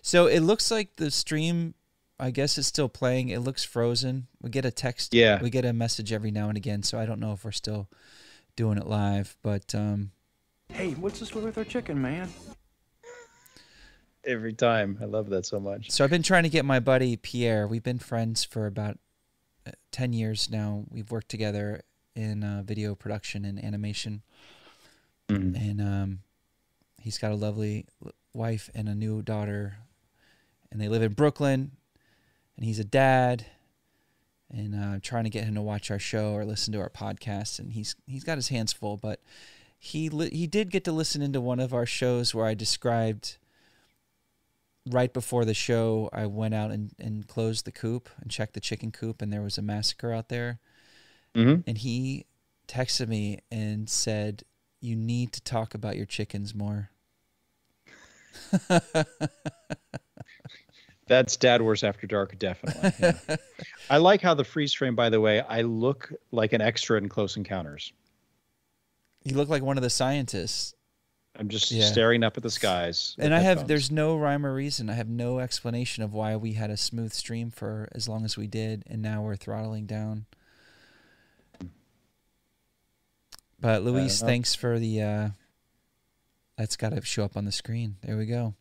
Speaker 1: So it looks like the stream. I guess it's still playing. It looks frozen. We get a text.
Speaker 2: Yeah.
Speaker 1: We get a message every now and again. So I don't know if we're still doing it live, but um,
Speaker 4: Hey, what's this with our chicken, man?
Speaker 2: Every time, I love that so much.
Speaker 1: So I've been trying to get my buddy Pierre. We've been friends for about uh, 10 years now. We've worked together in uh, video production and animation.
Speaker 2: Mhm.
Speaker 1: And um, he's got a lovely wife and a new daughter. And they live in Brooklyn. And he's a dad. And uh, I'm trying to get him to watch our show or listen to our podcast. And he's he's got his hands full. But he li- he did get to listen into one of our shows where I described right before the show, I went out and, and closed the coop and checked the chicken coop, and there was a massacre out there.
Speaker 2: mm-hmm.
Speaker 1: And he texted me and said, "You need to talk about your chickens more."
Speaker 2: That's Dad Wars After Dark, definitely. yeah. I like how the freeze frame. By the way, I look like an extra in Close Encounters.
Speaker 1: You look like one of the scientists.
Speaker 2: I'm just
Speaker 1: Yeah.
Speaker 2: staring up at the skies.
Speaker 1: And I have there's no rhyme or reason. I have no explanation of why we had a smooth stream for as long as we did, and now we're throttling down. But Luis, thanks for the. Uh, that's got to show up on the screen. There we go.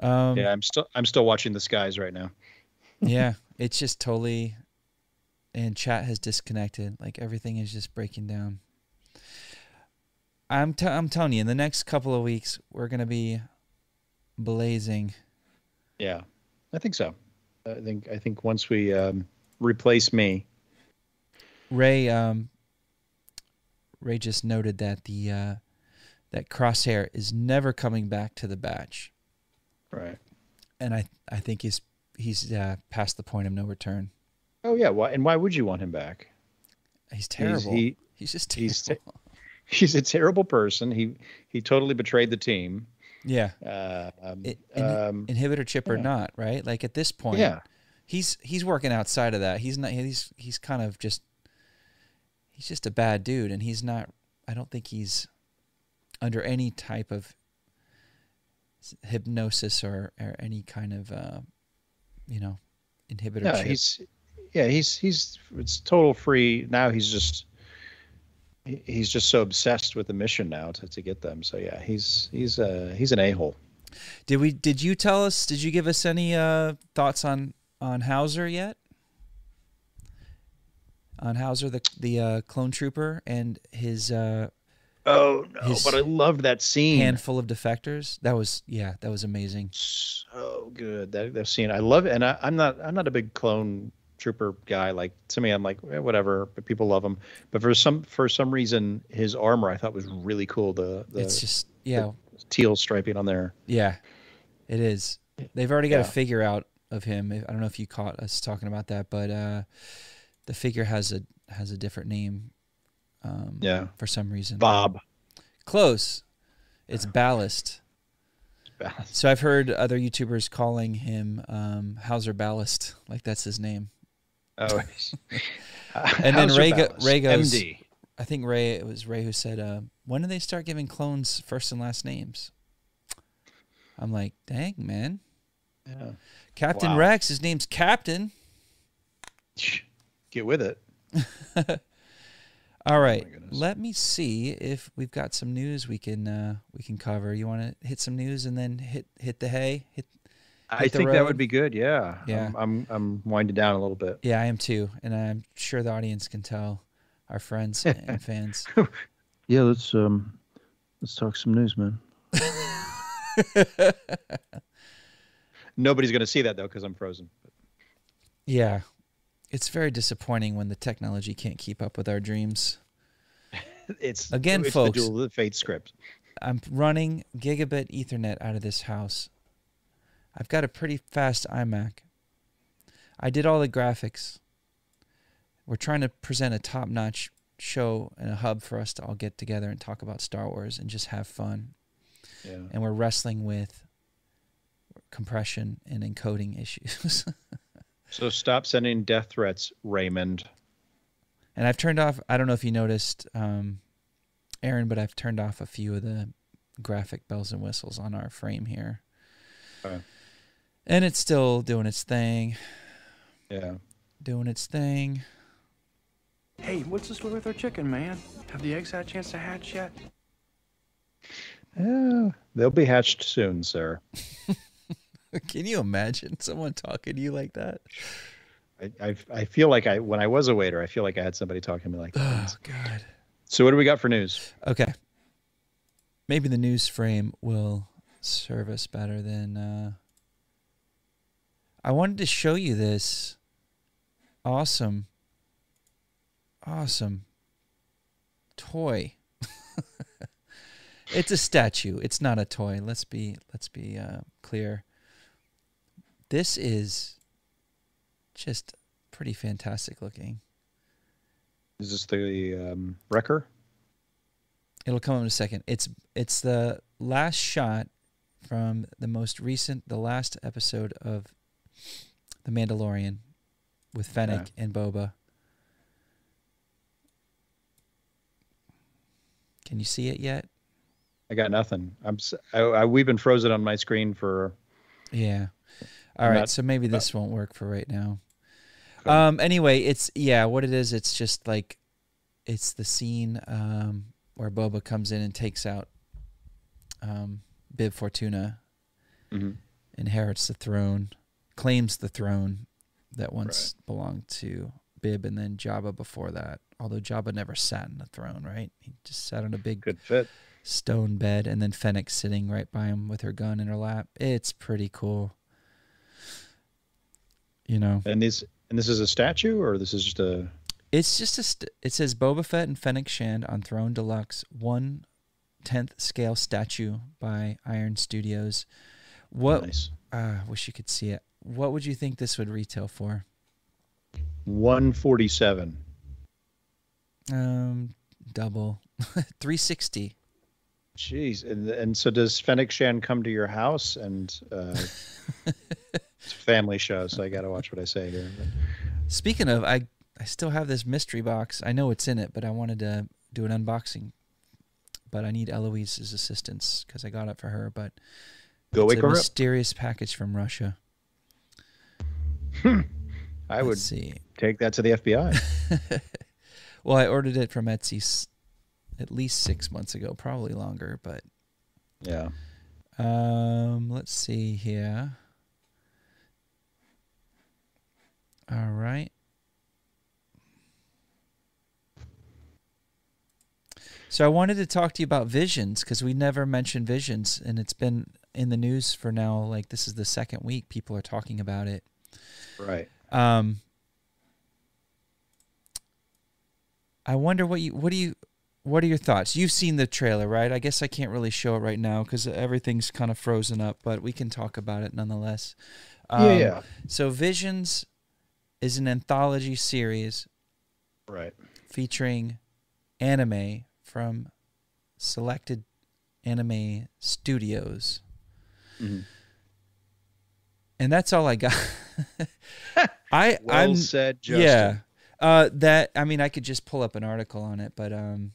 Speaker 1: Um,
Speaker 2: yeah. I'm still I'm still watching the skies right now.
Speaker 1: yeah, it's just totally. And chat has disconnected. Like everything is just breaking down. I'm t- I'm telling you, in the next couple of weeks, we're gonna be blazing.
Speaker 2: Yeah, I think so. I think I think once we um, replace me,
Speaker 1: Ray um Ray just noted that the uh that Crosshair is never coming back to the batch.
Speaker 2: Right?
Speaker 1: And I I think he's he's uh past the point of no return.
Speaker 2: Oh yeah. Why and why would you want him back?
Speaker 1: He's terrible.
Speaker 2: he-
Speaker 1: he's just
Speaker 2: he's
Speaker 1: terrible.
Speaker 2: He's a terrible person. He he totally betrayed the team.
Speaker 1: yeah.
Speaker 2: Uh, um,
Speaker 1: I- in-
Speaker 2: um,
Speaker 1: inhibitor chip or not, right? Like at this point,
Speaker 2: yeah.
Speaker 1: he's he's working outside of that. He's not he's he's kind of just he's just a bad dude and he's not I don't think he's under any type of hypnosis or, or any kind of uh you know inhibitor
Speaker 2: No,
Speaker 1: chip.
Speaker 2: he's yeah, he's he's it's total free now. He's just he's just so obsessed with the mission now to, to get them. So yeah, he's he's uh he's an a hole.
Speaker 1: Did we did you tell us did you give us any uh thoughts on on Howzer yet? On Howzer the the uh, clone trooper and his uh
Speaker 2: Oh no! But I loved that scene.
Speaker 1: handful of defectors. That was yeah, that was amazing.
Speaker 2: so good that that scene. I love it, and I, I'm not I'm not a big clone trooper guy. Like to me, I'm like eh, whatever, but people love him. But for some for some reason, his armor I thought was really cool. The the
Speaker 1: it's just yeah,
Speaker 2: teal striping on there.
Speaker 1: yeah, it is. They've already got
Speaker 2: Yeah.
Speaker 1: a figure out of him. I don't know if you caught us talking about that, but uh, the figure has a has a different name. Um,
Speaker 2: Yeah,
Speaker 1: for some reason.
Speaker 2: Bob.
Speaker 1: Close. It's Ballast. So I've heard other YouTubers calling him um, Howzer Ballast, like that's his name.
Speaker 2: Oh,
Speaker 1: And then Ray, go. Ray goes.
Speaker 2: MD.
Speaker 1: I think Ray. It was Ray who said, uh, "When do they start giving clones first and last names?" I'm like, "Dang man,
Speaker 2: Yeah.
Speaker 1: Captain
Speaker 2: Wow.
Speaker 1: Rex. His name's Captain."
Speaker 2: Get with it.
Speaker 1: All right,
Speaker 2: Oh
Speaker 1: let me see if we've got some news we can uh, we can cover. You want to hit some news and then hit hit the hay? Hit.
Speaker 2: I
Speaker 1: Hit the
Speaker 2: think that would be good. Yeah.
Speaker 1: Yeah.
Speaker 2: I'm, I'm I'm winding down a little bit.
Speaker 1: Yeah, I am too, and I'm sure the audience can tell. Our friends and fans.
Speaker 2: Yeah. Let's um let's talk some news, man. Nobody's gonna see that though because I'm frozen.
Speaker 1: Yeah, it's very disappointing when the technology can't keep up with our dreams.
Speaker 2: It's
Speaker 1: Again,
Speaker 2: it's
Speaker 1: folks.
Speaker 2: The Duel of the Fate script.
Speaker 1: I'm running gigabit Ethernet out of this house. I've got a pretty fast iMac, I did all the graphics. We're trying to present a top notch show and a hub for us to all get together and talk about Star Wars and just have fun.
Speaker 2: Yeah.
Speaker 1: And we're wrestling with compression and encoding issues.
Speaker 2: So stop sending death threats, Raymond.
Speaker 1: and I've turned off, I don't know if you noticed, um, Aaron, but I've turned off a few of the graphic bells and whistles on our frame here.
Speaker 2: Okay.
Speaker 1: And it's still doing its thing,
Speaker 2: Yeah.
Speaker 1: doing its thing.
Speaker 4: Hey, what's the story with our chicken, man? Have the eggs had a chance to hatch yet?
Speaker 2: Yeah. They'll be hatched soon, sir.
Speaker 1: Can you imagine someone talking to you like that?
Speaker 2: I, I I feel like I when I was a waiter, I feel like I had somebody talking to me like
Speaker 1: Oh,
Speaker 2: that.
Speaker 1: God.
Speaker 2: so what do we got for news?
Speaker 1: Okay. Maybe the news frame will serve us better than. Uh, I wanted to show you this awesome, awesome toy. it's a statue. It's not a toy. Let's be let's be uh, clear. This is just pretty fantastic looking.
Speaker 2: Is this the um, wrecker?
Speaker 1: It'll come in a second. It's it's the last shot from the most recent, the last episode of The Mandalorian with Fennec and Boba. Can you see it yet?
Speaker 2: I got nothing. I'm I, I, we've been frozen on my screen for
Speaker 1: Yeah. All right,
Speaker 2: Not-
Speaker 1: so maybe this won't work for right now. Um anyway, it's yeah, what it is, it's just like it's the scene um where Boba comes in and takes out um Bib Fortuna
Speaker 2: Mhm.
Speaker 1: inherits the throne, claims the throne that once belonged to Bib and then Jabba before that. Although Jabba never sat in the throne, right? He just sat on a big stone bed and then Fennec sitting right by him with her gun in her lap. It's pretty cool. You know,
Speaker 2: And this and this is a statue or this is just a
Speaker 1: it's just a. St- it says Boba Fett and Fennec Shand on Throne Deluxe, one tenth scale statue by Iron Studios. What?
Speaker 2: nice
Speaker 1: Uh, wish you could see it. What would you think this would retail for?
Speaker 2: 147.
Speaker 1: Um, double, three sixty.
Speaker 2: Jeez, and and so does Fennec Shand come to your house and uh, it's a family show, so I got to watch what I say here. But
Speaker 1: Speaking of, I I still have this mystery box. I know what's in it, but I wanted to do an unboxing. But I need Eloise's assistance because I got it for her. But
Speaker 2: go
Speaker 1: it's
Speaker 2: wake
Speaker 1: a
Speaker 2: her up.
Speaker 1: mysterious package from Russia.
Speaker 2: I would
Speaker 1: Let's see.
Speaker 2: take that to the FBI.
Speaker 1: Well, I ordered it from Etsy at least six months ago, probably longer. But
Speaker 2: yeah.
Speaker 1: um, let's see here. All right. So I wanted to talk to you about visions because we never mentioned visions, and it's been in the news for now. Like this is the second week people are talking about it.
Speaker 2: Right.
Speaker 1: Um, I wonder what you what do you what are your thoughts? You've seen the trailer, right? I guess I can't really show it right now because everything's kind of frozen up, but we can talk about it nonetheless. Um,
Speaker 2: yeah, yeah.
Speaker 1: So Visions is an anthology series
Speaker 2: Right.
Speaker 1: featuring anime from selected anime studios.
Speaker 2: Mhm.
Speaker 1: And that's all I got. I
Speaker 2: Well
Speaker 1: I'm
Speaker 2: said, Justin.
Speaker 1: yeah. Uh, that I mean, I could just pull up an article on it, but um,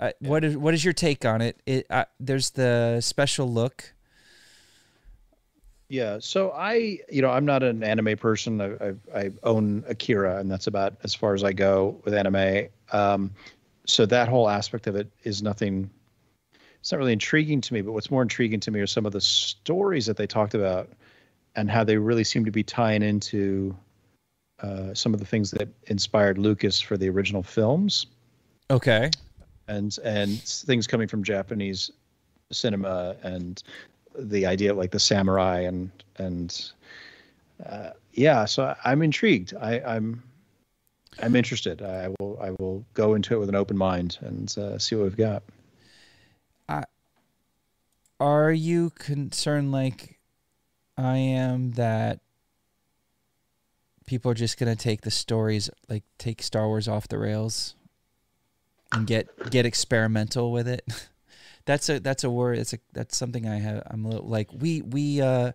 Speaker 1: I, what is what is your take on it? It uh, there's the special look.
Speaker 2: Yeah. So I, you know, I'm not an anime person. I, I, I own Akira, and that's about as far as I go with anime. Um, so that whole aspect of it is nothing. It's not really intriguing to me. But what's more intriguing to me are some of the stories that they talked about, and how they really seem to be tying into uh, some of the things that inspired Lucas for the original films,
Speaker 1: Okay.
Speaker 2: and and things coming from Japanese cinema and the idea of like the samurai and and uh, yeah so i'm intrigued. I i'm i'm interested. I will i will go into it with an open mind and uh, see what we've got.
Speaker 1: Are you concerned like I am that people are just gonna take the stories like take Star Wars off the rails and get get experimental with it. that's a that's a word. It's a that's something I have. I'm a little, like we we uh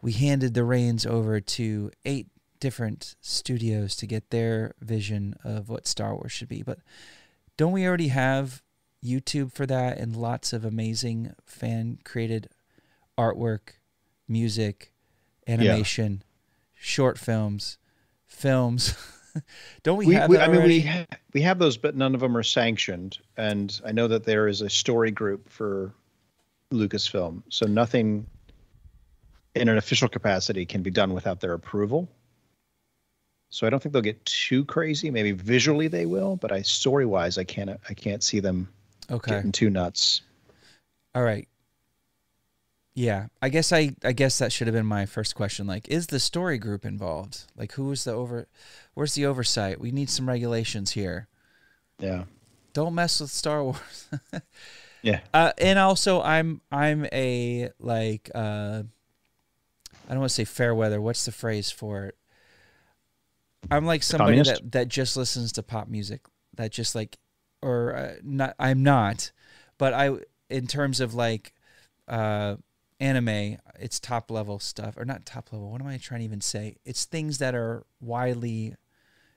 Speaker 1: we handed the reins over to eight different studios to get their vision of what Star Wars should be. But don't we already have YouTube for that and lots of amazing fan created artwork, music, animation, short films, films. don't we,
Speaker 2: We,
Speaker 1: have
Speaker 2: we- I mean, we ha- we have those, but none of them are sanctioned. And I know that there is a story group for Lucasfilm, so nothing in an official capacity can be done without their approval. So I don't think they'll get too crazy. Maybe visually they will, but I story wise, I can't I can't see them
Speaker 1: okay.
Speaker 2: getting too nuts.
Speaker 1: All right. Yeah, I guess I I guess that should have been my first question. Like, is the story group involved? Like, who is the over? Where's the oversight? We need some regulations here.
Speaker 2: Yeah,
Speaker 1: Don't mess with Star Wars.
Speaker 2: yeah.
Speaker 1: uh, and also, I'm I'm a like uh, I don't want to say fair weather. What's the phrase for it? I'm like somebody
Speaker 2: Communist?
Speaker 1: that that just listens to pop music. That just like, or uh, not. I'm not, but I in terms of like uh, anime, it's top level stuff or not top level. What am I trying to even say? It's things that are widely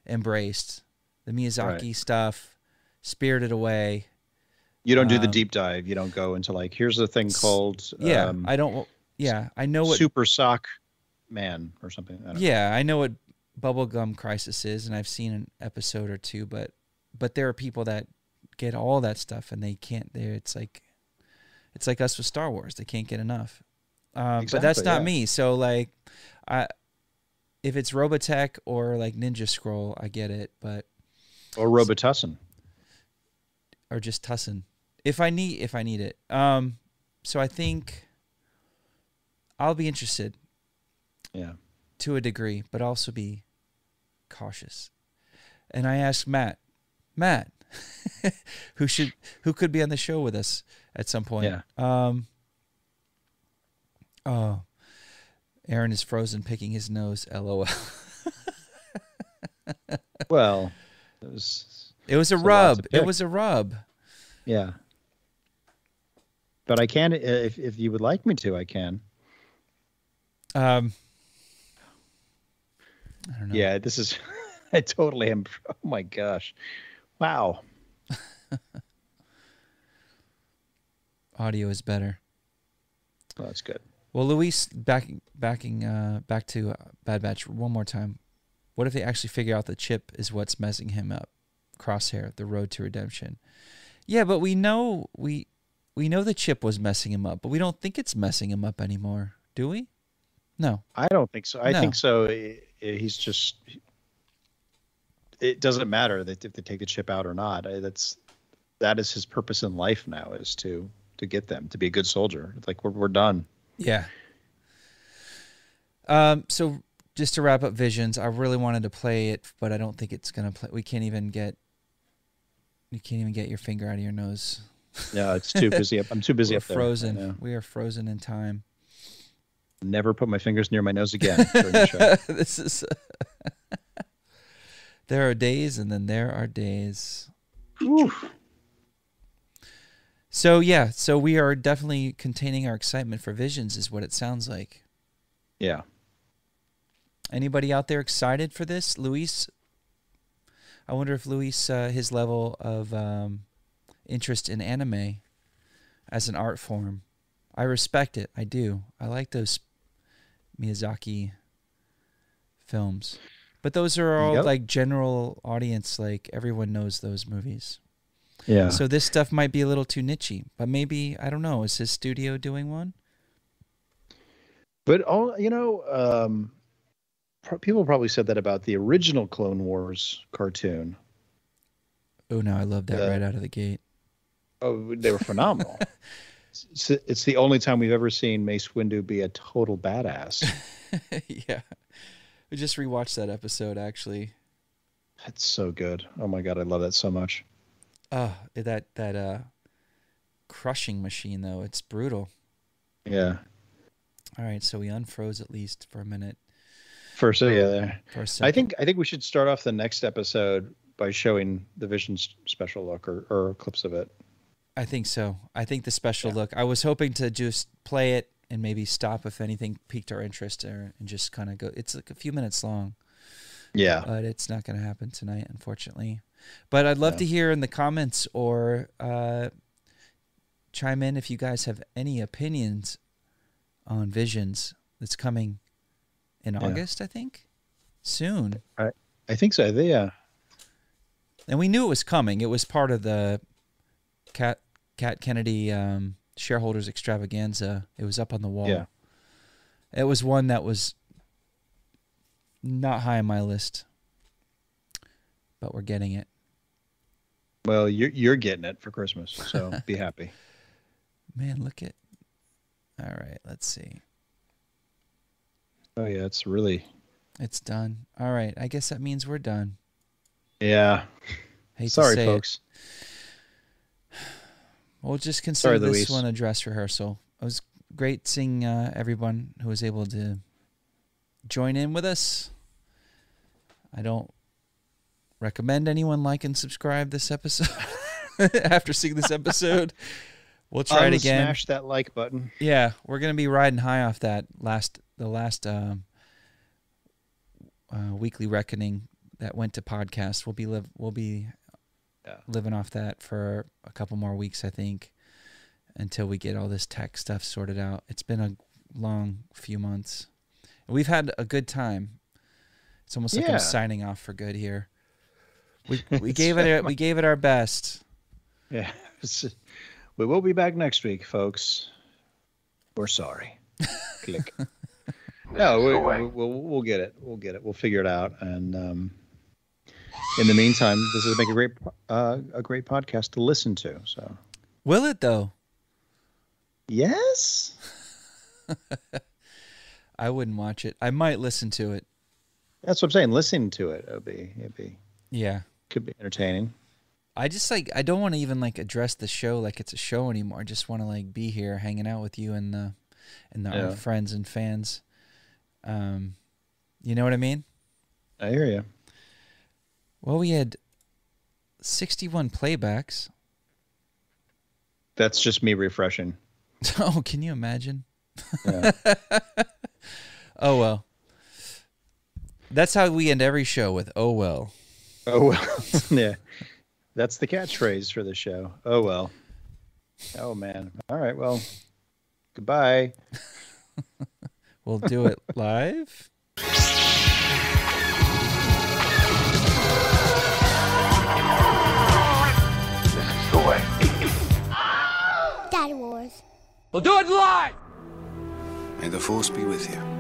Speaker 1: embraced. The Miyazaki
Speaker 2: Right.
Speaker 1: stuff, Spirited Away.
Speaker 2: You don't do the
Speaker 1: Um,
Speaker 2: deep dive. You don't go into like here's a thing called
Speaker 1: Yeah,
Speaker 2: um,
Speaker 1: I don't. Yeah, I know what.
Speaker 2: Super Sock Man or something. I don't know.
Speaker 1: Yeah, I know what Bubblegum Crisis is, and I've seen an episode or two, but but there are people that get all that stuff and they can't. There, it's like it's like us with Star Wars. They can't get enough. Um, but that's not
Speaker 2: yeah.
Speaker 1: me. So like, I if it's Robotech or like Ninja Scroll, I get it, but
Speaker 2: Or Robitussin.
Speaker 1: or just Tussin. If I need if I need it. Um, so I think I'll be interested
Speaker 2: Yeah.
Speaker 1: to a degree, but also be cautious. And I asked Matt, Matt, who should who could be on the show with us at some point.
Speaker 2: Yeah.
Speaker 1: Um. Oh, Aaron is frozen, picking his nose. LOL.
Speaker 2: Well, it was
Speaker 1: It was a rub. It was a rub.
Speaker 2: yeah. But I can if if you would like me to, I can.
Speaker 1: Um. I don't know.
Speaker 2: Yeah, this is I totally am oh my gosh. Wow.
Speaker 1: Audio is better.
Speaker 2: Well, that's good.
Speaker 1: Well, Luis, backing backing uh, back to uh, Bad Batch one more time. What if they actually figure out the chip is what's messing him up? Crosshair, the road to redemption. Yeah, but we know we we know the chip was messing him up, but we don't think it's messing him up anymore, do we? No.
Speaker 2: I don't think so. I
Speaker 1: No.
Speaker 2: think so. He's just. It doesn't matter that if they take the chip out or not. That's that is his purpose in life now is to to get them to be a good soldier. It's like we're we're done.
Speaker 1: Yeah. Um. So just to wrap up Visions, I really wanted to play it, but I don't think it's gonna play. We can't even get. You can't even get your finger out of your nose.
Speaker 2: Yeah, it's too busy. Up. I'm too busy
Speaker 1: We're
Speaker 2: up there.
Speaker 1: Frozen.
Speaker 2: know.
Speaker 1: We are frozen in time.
Speaker 2: Never put my fingers near my nose again. the show.
Speaker 1: this is. there are days, and then there are days. So yeah, so we are definitely containing our excitement for Visions, is what it sounds like.
Speaker 2: Yeah.
Speaker 1: Anybody out there excited for this, Luis? I wonder if Luis, uh, his level of um, interest in anime as an art form, I respect it. I do. I like those Miyazaki films, but those are all
Speaker 2: Yep.
Speaker 1: like general audience. Like everyone knows those movies.
Speaker 2: Yeah.
Speaker 1: So this stuff might be a little too nichey, but maybe I don't know. Is his studio doing one?
Speaker 2: But all you know, um, pro- people probably said that about the original Clone Wars cartoon.
Speaker 1: Oh no, I love that
Speaker 2: Yeah.
Speaker 1: right out of the gate.
Speaker 2: Oh, they were phenomenal. it's, it's the only time we've ever seen Mace Windu be a total badass.
Speaker 1: yeah. We just rewatched that episode actually.
Speaker 2: That's so good. Oh my god, I love that so much.
Speaker 1: Oh, that that uh crushing machine though, it's brutal.
Speaker 2: Yeah.
Speaker 1: All right, so we unfroze at least for a minute.
Speaker 2: First, yeah, there.
Speaker 1: For a
Speaker 2: I think I think we should start off the next episode by showing the Vision special look or, or clips of it.
Speaker 1: I think so. I think the special look. I was hoping to just play it and maybe stop if anything piqued our interest or, and just kind of go. It's like a few minutes long,
Speaker 2: Yeah.
Speaker 1: but it's not going to happen tonight, unfortunately. But I'd love
Speaker 2: Yeah.
Speaker 1: to hear in the comments or uh, chime in if you guys have any opinions on Visions that's coming in August, I think. Soon.
Speaker 2: I think so. Yeah.
Speaker 1: And we knew it was coming. It was part of the Cat Cat Kennedy um, shareholders extravaganza. It was up on the wall.
Speaker 2: Yeah.
Speaker 1: It was one that was not high on my list, but we're getting it.
Speaker 2: Well, you're you're getting it for Christmas, so be happy.
Speaker 1: Man, look at. All right, let's see.
Speaker 2: Oh yeah, it's really
Speaker 1: It's done. All right, I guess that means we're done.
Speaker 2: yeah.
Speaker 1: Hate
Speaker 2: Sorry, folks.
Speaker 1: It. We'll just consider
Speaker 2: Sorry,
Speaker 1: this one a dress rehearsal. It was great seeing uh, everyone who was able to join in with us. I don't recommend anyone like and subscribe this episode after seeing this episode. We'll try it again.
Speaker 2: Smash that like button.
Speaker 1: Yeah, we're gonna be riding high off that last the last um, uh, weekly reckoning that went to podcast. We'll be live we'll be
Speaker 2: Yeah.
Speaker 1: living off that for a couple more weeks, I think, until we get all this tech stuff sorted out. It's been a long few months. We've had a good time. It's almost like
Speaker 2: Yeah.
Speaker 1: I'm signing off for good here. We we gave it a, we gave it our best.
Speaker 2: Yeah. We will be back next week, folks. We're sorry. Click. No, we,
Speaker 6: away.
Speaker 2: we, we'll we'll get it. We'll get it. We'll figure it out. And um, in the meantime, this is make a great uh, a great podcast to listen to. So
Speaker 1: Will it though?
Speaker 2: yes,
Speaker 1: I wouldn't watch it. I might listen to it.
Speaker 2: that's what I'm saying. Listening to it, it'll be it'd be
Speaker 1: Yeah.
Speaker 2: Could be entertaining.
Speaker 1: I just like I don't want to even like address the show like it's a show anymore. I just want to like be here hanging out with you and the and the, our friends and fans. Um you know what I mean?
Speaker 2: I hear you.
Speaker 1: Well, we had 61 playbacks.
Speaker 2: That's just me refreshing.
Speaker 1: Oh, can you imagine?
Speaker 2: Yeah.
Speaker 1: Oh well. That's how we end every show with oh well.
Speaker 2: Oh well. yeah. That's the catchphrase for the show. Oh well. Oh man. All right. Well. Goodbye.
Speaker 1: We'll do it live.
Speaker 6: This is the way.
Speaker 7: Dad Wars.
Speaker 5: We'll do it live!
Speaker 8: May the force be with you.